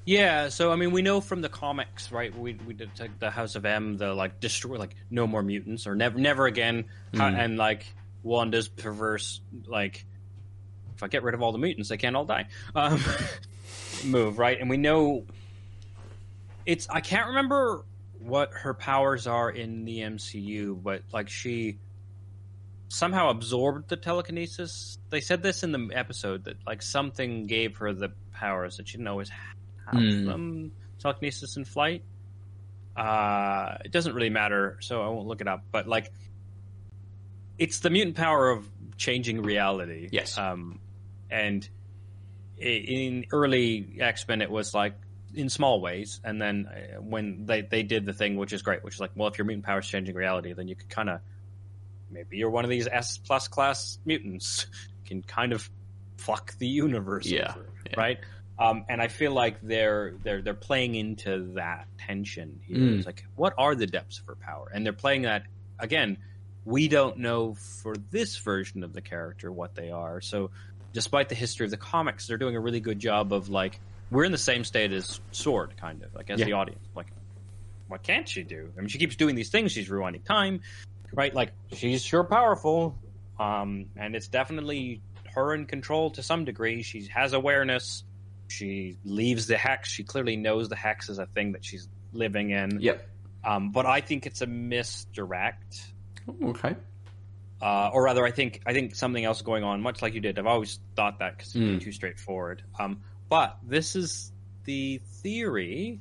S1: Yeah, so I mean, we know from the comics, right? We we did like, the House of M, the like destroy, like no more mutants or never, never again, How- and like Wanda's perverse, like if I get rid of all the mutants, they can't all die. Um, move right, and we know it's. I can't remember what her powers are in the MCU, but like she somehow absorbed the telekinesis. They said this in the episode that like something gave her the powers that she didn't always have
S2: Hmm.
S1: them. Telekinesis in flight. Uh, it doesn't really matter, so I won't look it up. But like, it's the mutant power of changing reality.
S2: Yes.
S1: Um, and in early X Men, it was like in small ways, and then uh, when they they did the thing, which is great, which is like, well, if your mutant power is changing reality, then you could kind of maybe you're one of these S plus class mutants can kind of fuck the universe
S2: Yeah,
S1: over,
S2: yeah.
S1: right? Um, and I feel like they're they're they're playing into that tension here.
S2: Mm.
S1: It's like, what are the depths of her power? And they're playing that again. We don't know for this version of the character what they are. So, despite the history of the comics, they're doing a really good job of like we're in the same state as Sword, kind of like as
S2: Yeah.
S1: the audience. Like, what can't she do? I mean, she keeps doing these things. She's rewinding time, right? Like, she's sure powerful, um, and it's definitely her in control to some degree. She has awareness. She leaves the hex. She clearly knows the hex is a thing that she's living in.
S2: Yep.
S1: Um, but I think it's a misdirect,
S2: Okay.
S1: uh, or rather, I think I think something else going on. Much like you did, I've always thought that because it's
S2: Mm.
S1: too straightforward. Um, but this is the theory.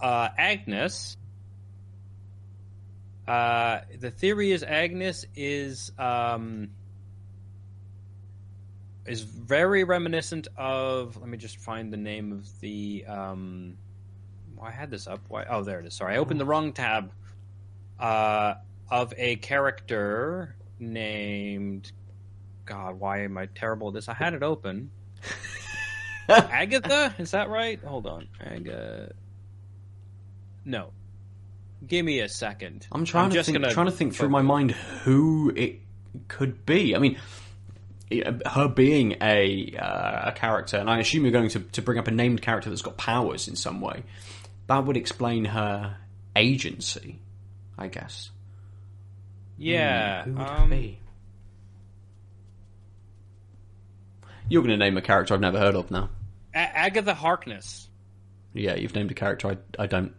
S1: Uh, Agnes. Uh, the theory is Agnes is um, is very reminiscent of. Let me just find the name of the. Um, well, I had this up. Why? Oh, there it is. Sorry, I opened the wrong tab. Uh, of a character named. God, why am I terrible at this? I had it open. Agatha, is that right? Hold on, Agatha. No, give me a second.
S2: I'm trying to
S1: just
S2: think, trying to think through my mind who it could be. I mean, her being a uh, a character, and I assume you're going to, to bring up a named character that's got powers in some way. That would explain her agency, I guess.
S1: Yeah,
S2: Who would
S1: um,
S2: it be? You're going to name a character I've never heard of now.
S1: A- Agatha Harkness.
S2: Yeah, you've named a character I, I don't,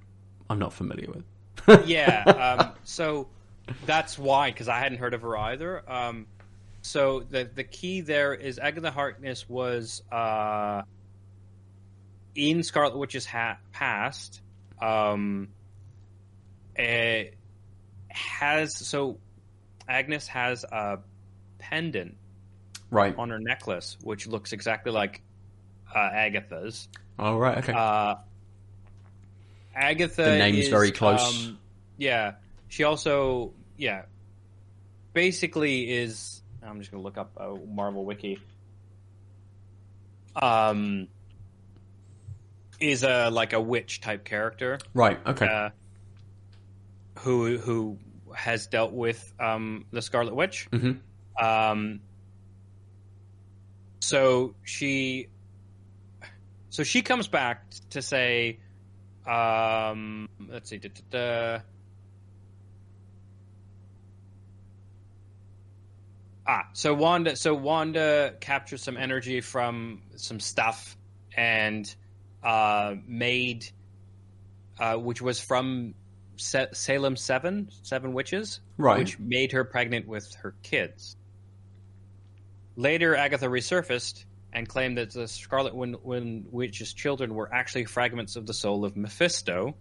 S2: I'm not familiar with.
S1: yeah. Um, so that's why, because I hadn't heard of her either. Um, so the the key there is Agatha Harkness was uh, in Scarlet Witch's ha- past. Um, eh, has so Agnes has a pendant
S2: Right.
S1: on her necklace, which looks exactly like uh, Agatha's.
S2: Oh, right. Okay.
S1: Uh, Agatha.
S2: The name's
S1: is,
S2: very close.
S1: um, yeah, she also yeah, basically is. I'm just gonna look up a Marvel wiki. um, is a like a witch type character
S2: Right. Okay.
S1: uh, who who has dealt with um, the Scarlet Witch.
S2: Mhm.
S1: Um, so she, so she comes back to say, um, let's see, da, da, da. ah, so Wanda, so Wanda captured some energy from some stuff and uh, made, uh, which was from Sa- Salem Seven, Seven Witches,
S2: Right.
S1: which made her pregnant with her kids. Later, Agatha resurfaced and claimed that the Scarlet Win- Win- Witch's children were actually fragments of the soul of Mephisto,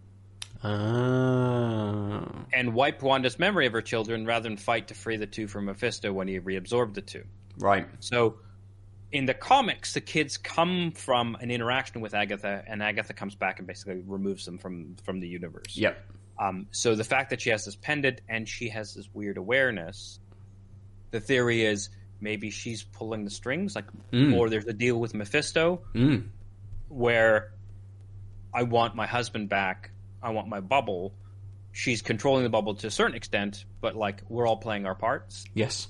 S2: Ah.
S1: and wiped Wanda's memory of her children rather than fight to free the two from Mephisto when he reabsorbed the two.
S2: right.
S1: So, in the comics, the kids come from an interaction with Agatha, and Agatha comes back and basically removes them from from the universe.
S2: Yep.
S1: Um, so the fact that she has this pendant and she has this weird awareness, the theory is maybe she's pulling the strings, like,
S2: Mm.
S1: or there's a deal with Mephisto
S2: Mm.
S1: where I want my husband back, I want my bubble. She's controlling the bubble to a certain extent, but like we're all playing our parts.
S2: Yes.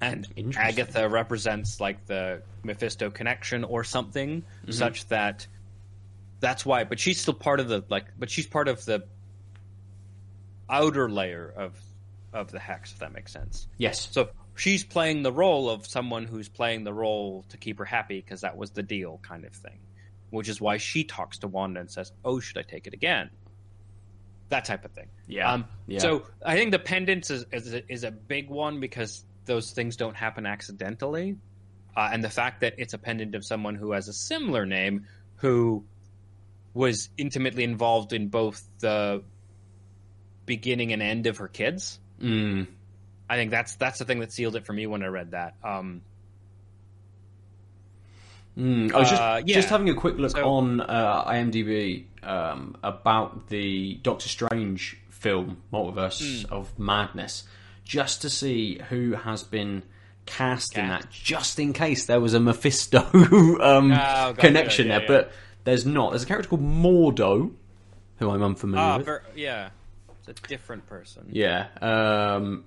S1: And Agatha represents like the Mephisto connection or something,
S2: Mm-hmm.
S1: such that that's why. But she's still part of the like. But she's part of the outer layer of of the hex, if that makes sense.
S2: Yes.
S1: So she's playing the role of someone who's playing the role to keep her happy because that was the deal, kind of thing. Which is why she talks to Wanda and says, "Oh, should I take it again?" That type of thing.
S2: Yeah.
S1: Um,
S2: Yeah.
S1: So I think the pendants is, is a, is a big one because those things don't happen accidentally, uh, and the fact that it's a pendant of someone who has a similar name who was intimately involved in both the beginning and end of her kids.
S2: Mm.
S1: I think that's that's the thing that sealed it for me when I read that. Um,
S2: Mm. I was just,
S1: Uh, yeah.
S2: just having a quick look
S1: So-
S2: on uh, IMDb um, about the Doctor Strange film, Multiverse
S1: Hmm.
S2: of Madness, just to see who has been cast in that, just in case there was a Mephisto um,
S1: gotcha.
S2: connection
S1: Yeah,
S2: there.
S1: yeah.
S2: But there's not. There's a character called Mordo, who I'm unfamiliar
S1: ah,
S2: with.
S1: yeah, it's a different person.
S2: Yeah, um,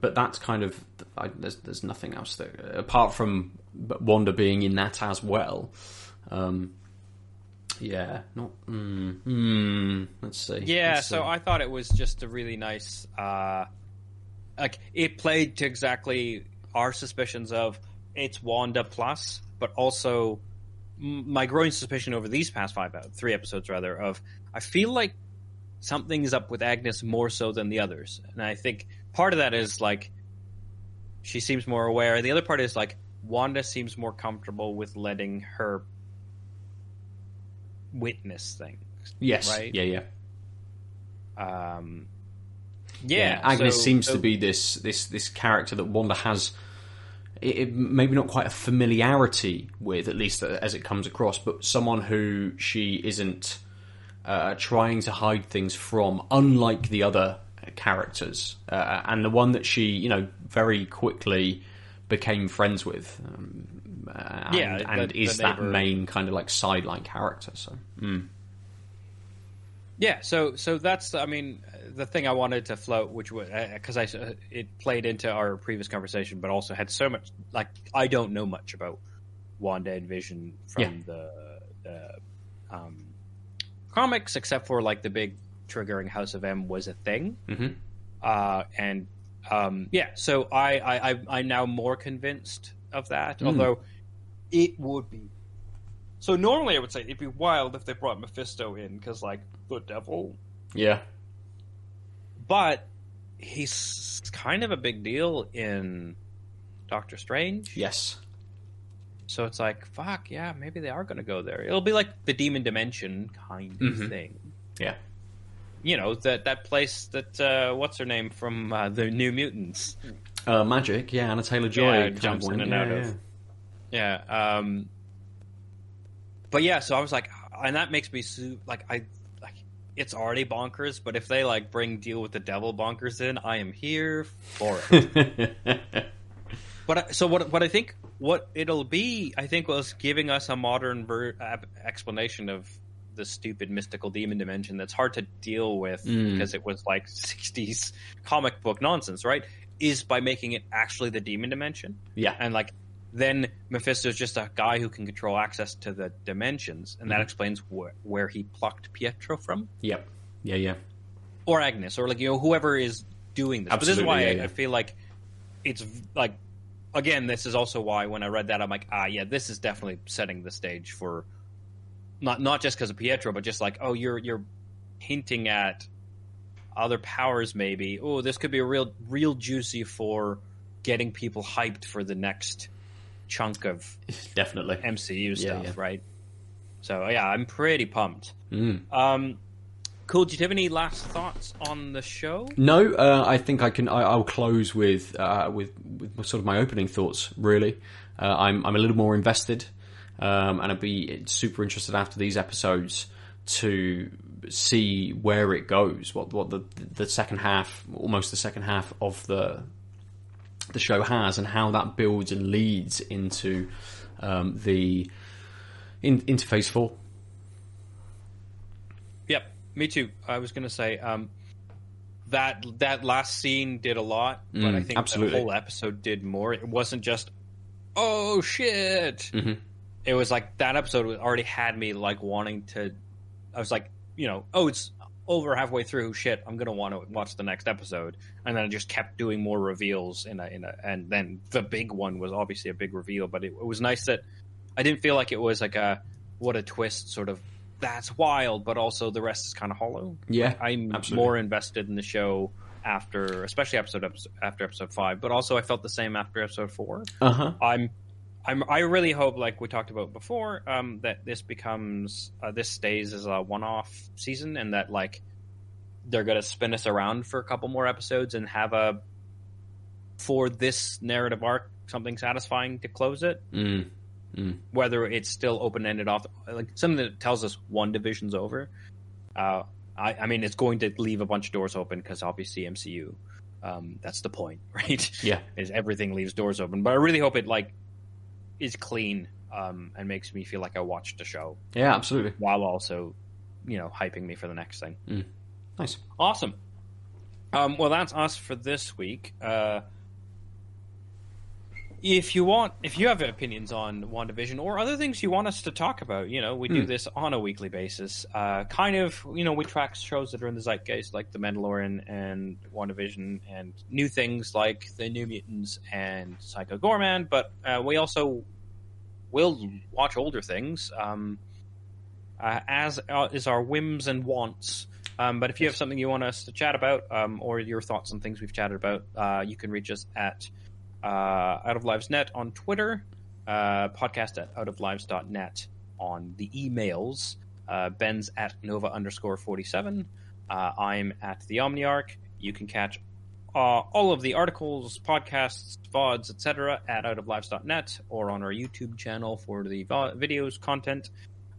S2: but that's kind of I, there's there's nothing else that apart from Wanda being in that as well. Um, yeah, not. Mm, mm, let's see.
S1: Yeah,
S2: let's
S1: so
S2: see.
S1: I thought it was just a really nice, uh, like it played to exactly our suspicions of it's Wanda plus, but also my growing suspicion over these past five, ep- three episodes rather, of I feel like something is up with Agnes more so than the others, and I think part of that is like she seems more aware. The other part is like Wanda seems more comfortable with letting her witness things.
S2: yes,
S1: right?
S2: yeah, yeah.
S1: Um, yeah,
S2: Agnes
S1: so-
S2: seems
S1: so-
S2: to be this this this character that Wanda has. It, it- maybe not quite a familiarity with, at least as it comes across, but someone who she isn't uh, trying to hide things from, unlike the other characters, uh, and the one that she, you know, very quickly became friends with. Um, uh,
S1: Yeah,
S2: and,
S1: the-
S2: and is that main kind of like sideline character. So, mm.
S1: Yeah, so so that's I mean the thing I wanted to float, which was because I uh, it played into our previous conversation, but also had so much like I don't know much about Wanda and Vision from
S2: Yeah.
S1: the, the um, comics, except for like the big triggering House of M was a thing,
S2: Mhm.
S1: uh, and um, yeah, so I, I I I'm now more convinced of that, although it would be so normally I would say it'd be wild if they brought Mephisto in because like the devil,
S2: yeah,
S1: but he's kind of a big deal in Doctor Strange.
S2: yes,
S1: So it's like fuck yeah, maybe they are going to go there. It'll be like the Demon Dimension kind of
S2: Mhm.
S1: thing.
S2: yeah.
S1: You know that that place that uh, what's her name from uh, the New Mutants.
S2: Uh, Magik, yeah. Anya Taylor-Joy
S1: Yeah, jumps in and
S2: yeah,
S1: out of.
S2: yeah.
S1: Yeah. Um, but yeah, so I was like, and that makes me su- like I like it's already bonkers. But if they like bring deal with the devil bonkers in, I am here for it. but I- so what? What I think what it'll be, I think, was giving us a modern ver- explanation of the stupid mystical demon dimension that's hard to deal with
S2: Mm.
S1: because it was like 60s comic book nonsense, right? Is by making it actually the demon dimension.
S2: Yeah.
S1: And like, then Mephisto's just a guy who can control access to the dimensions, and that
S2: Mhm.
S1: explains wh- where he plucked Pietro from,
S2: Yep. Yeah. Yeah.
S1: or Agnes, or like you know whoever is doing this. but this is why
S2: yeah,
S1: I,
S2: yeah.
S1: I feel like it's like again, this is also why when I read that, I'm like, ah, yeah, this is definitely setting the stage for not not just because of Pietro, but just like, oh, you're you're hinting at other powers, maybe. Oh, this could be a real real juicy for getting people hyped for the next chunk of
S2: Definitely.
S1: MCU
S2: Yeah,
S1: stuff,
S2: yeah.
S1: right? So yeah, I'm pretty pumped.
S2: Mm.
S1: Um, cool. Do you have any last thoughts on the show?
S2: No, uh, I think I can. I, I'll close with, uh, with with sort of my opening thoughts. Really, uh, I'm I'm a little more invested, um, and I'd be super interested after these episodes to see where it goes. What what the the second half, almost the second half of the the show has, and how that builds and leads into um, the in, into phase four.
S1: Yep, me too. I was gonna say um, that that last scene did a lot, but
S2: Mm,
S1: I think
S2: absolutely.
S1: the whole episode did more. It wasn't just oh shit.
S2: Mhm.
S1: It was like that episode already had me like wanting to. I was like, you know, oh, it's over halfway through. Shit, I'm gonna want to watch the next episode, and then I just kept doing more reveals in a in a, and then the big one was obviously a big reveal, but it, it was nice that I didn't feel like it was like a what a twist sort of that's wild, but also the rest is kind of hollow.
S2: Yeah,
S1: I'm
S2: absolutely.
S1: more invested in the show after, especially episode, episode after episode five, but also I felt the same after episode four.
S2: Uh huh.
S1: I'm, I'm, I really hope, like we talked about before, um, that this becomes, uh, this stays as a one-off season, and that like they're gonna spin us around for a couple more episodes and have a for this narrative arc something satisfying to close it
S2: Mm.
S1: whether it's still open ended off like something that tells us WandaVision's over. Uh, I, I mean, it's going to leave a bunch of doors open because obviously MCU. Um, that's the point, right?
S2: Yeah.
S1: is everything leaves doors open. But I really hope it like is clean um, and makes me feel like I watched a show
S2: Yeah, absolutely.
S1: while also, you know, hyping me for the next thing.
S2: Nice.
S1: Awesome. Um, well, that's us for this week. Uh, if you want, if you have opinions on WandaVision or other things you want us to talk about, you know, we do
S2: Hmm.
S1: this on a weekly basis. Uh, kind of, you know, we track shows that are in the zeitgeist, like The Mandalorian and WandaVision, and new things like The New Mutants and Psycho Goreman. But uh, we also will watch older things, um, uh, as uh, is our whims and wants. Um, but if you have something you want us to chat about, um, or your thoughts on things we've chatted about, uh, you can reach us at Out of Lives Net on Twitter, uh, podcast at outoflives.net on the emails. Uh, Ben's at Nova underscore 47. Uh, I'm at the Omniarch. You can catch uh, all of the articles, podcasts, VODs, etc. at outoflives.net or on our YouTube channel for the vo- videos, content,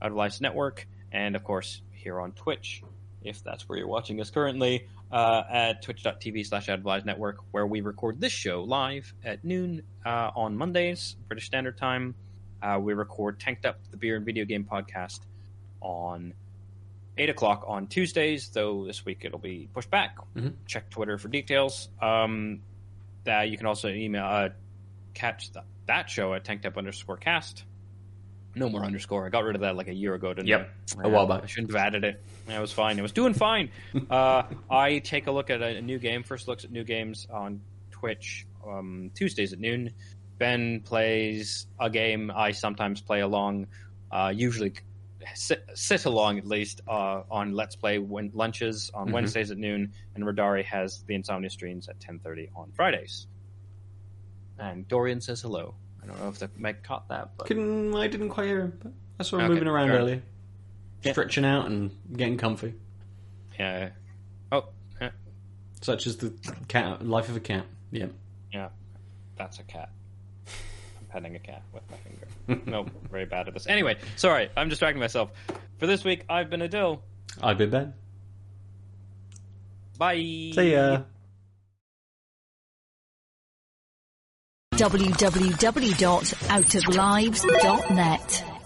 S1: Out of Lives Network, and of course here on Twitch, if that's where you're watching us currently, uh, at twitch.tv slash Out Network, where we record this show live at noon uh, on Mondays, British Standard Time. Uh, we record Tanked Up, the beer and video game podcast, on 8 o'clock on Tuesdays, though this week it'll be pushed back.
S2: Mhm.
S1: Check Twitter for details. Um, that you can also email, uh, catch th- that show at tanked up underscore cast. No more underscore. I got rid of that like a year ago, didn't
S2: Yep,
S1: I?
S2: a while back.
S1: I shouldn't have added it. It was fine. It was doing fine. uh, I take a look at a, new game. First looks at new games on Twitch um, Tuesdays at noon. Ben plays a game. I sometimes play along. Uh, usually sit, sit along at least uh, on Let's Play when, lunches on
S2: Mhm.
S1: Wednesdays at noon, and Radari has the Insomnia streams at ten thirty on Fridays. And Dorian says hello. I don't know if the Meg caught that, but
S2: Couldn't, I didn't quite hear him. But I saw him
S1: Okay,
S2: moving around
S1: fair
S2: earlier,
S1: Yeah.
S2: stretching out and getting comfy,
S1: yeah. Oh, yeah,
S2: such as the cat life of a cat. Yeah.
S1: yeah, that's a cat. I'm petting a cat with my finger. nope, very bad at this. Anyway, sorry, I'm distracting myself. For this week, I've been Aadil.
S2: I've been Ben.
S1: Bye.
S2: See ya.
S3: www.outoflives.net.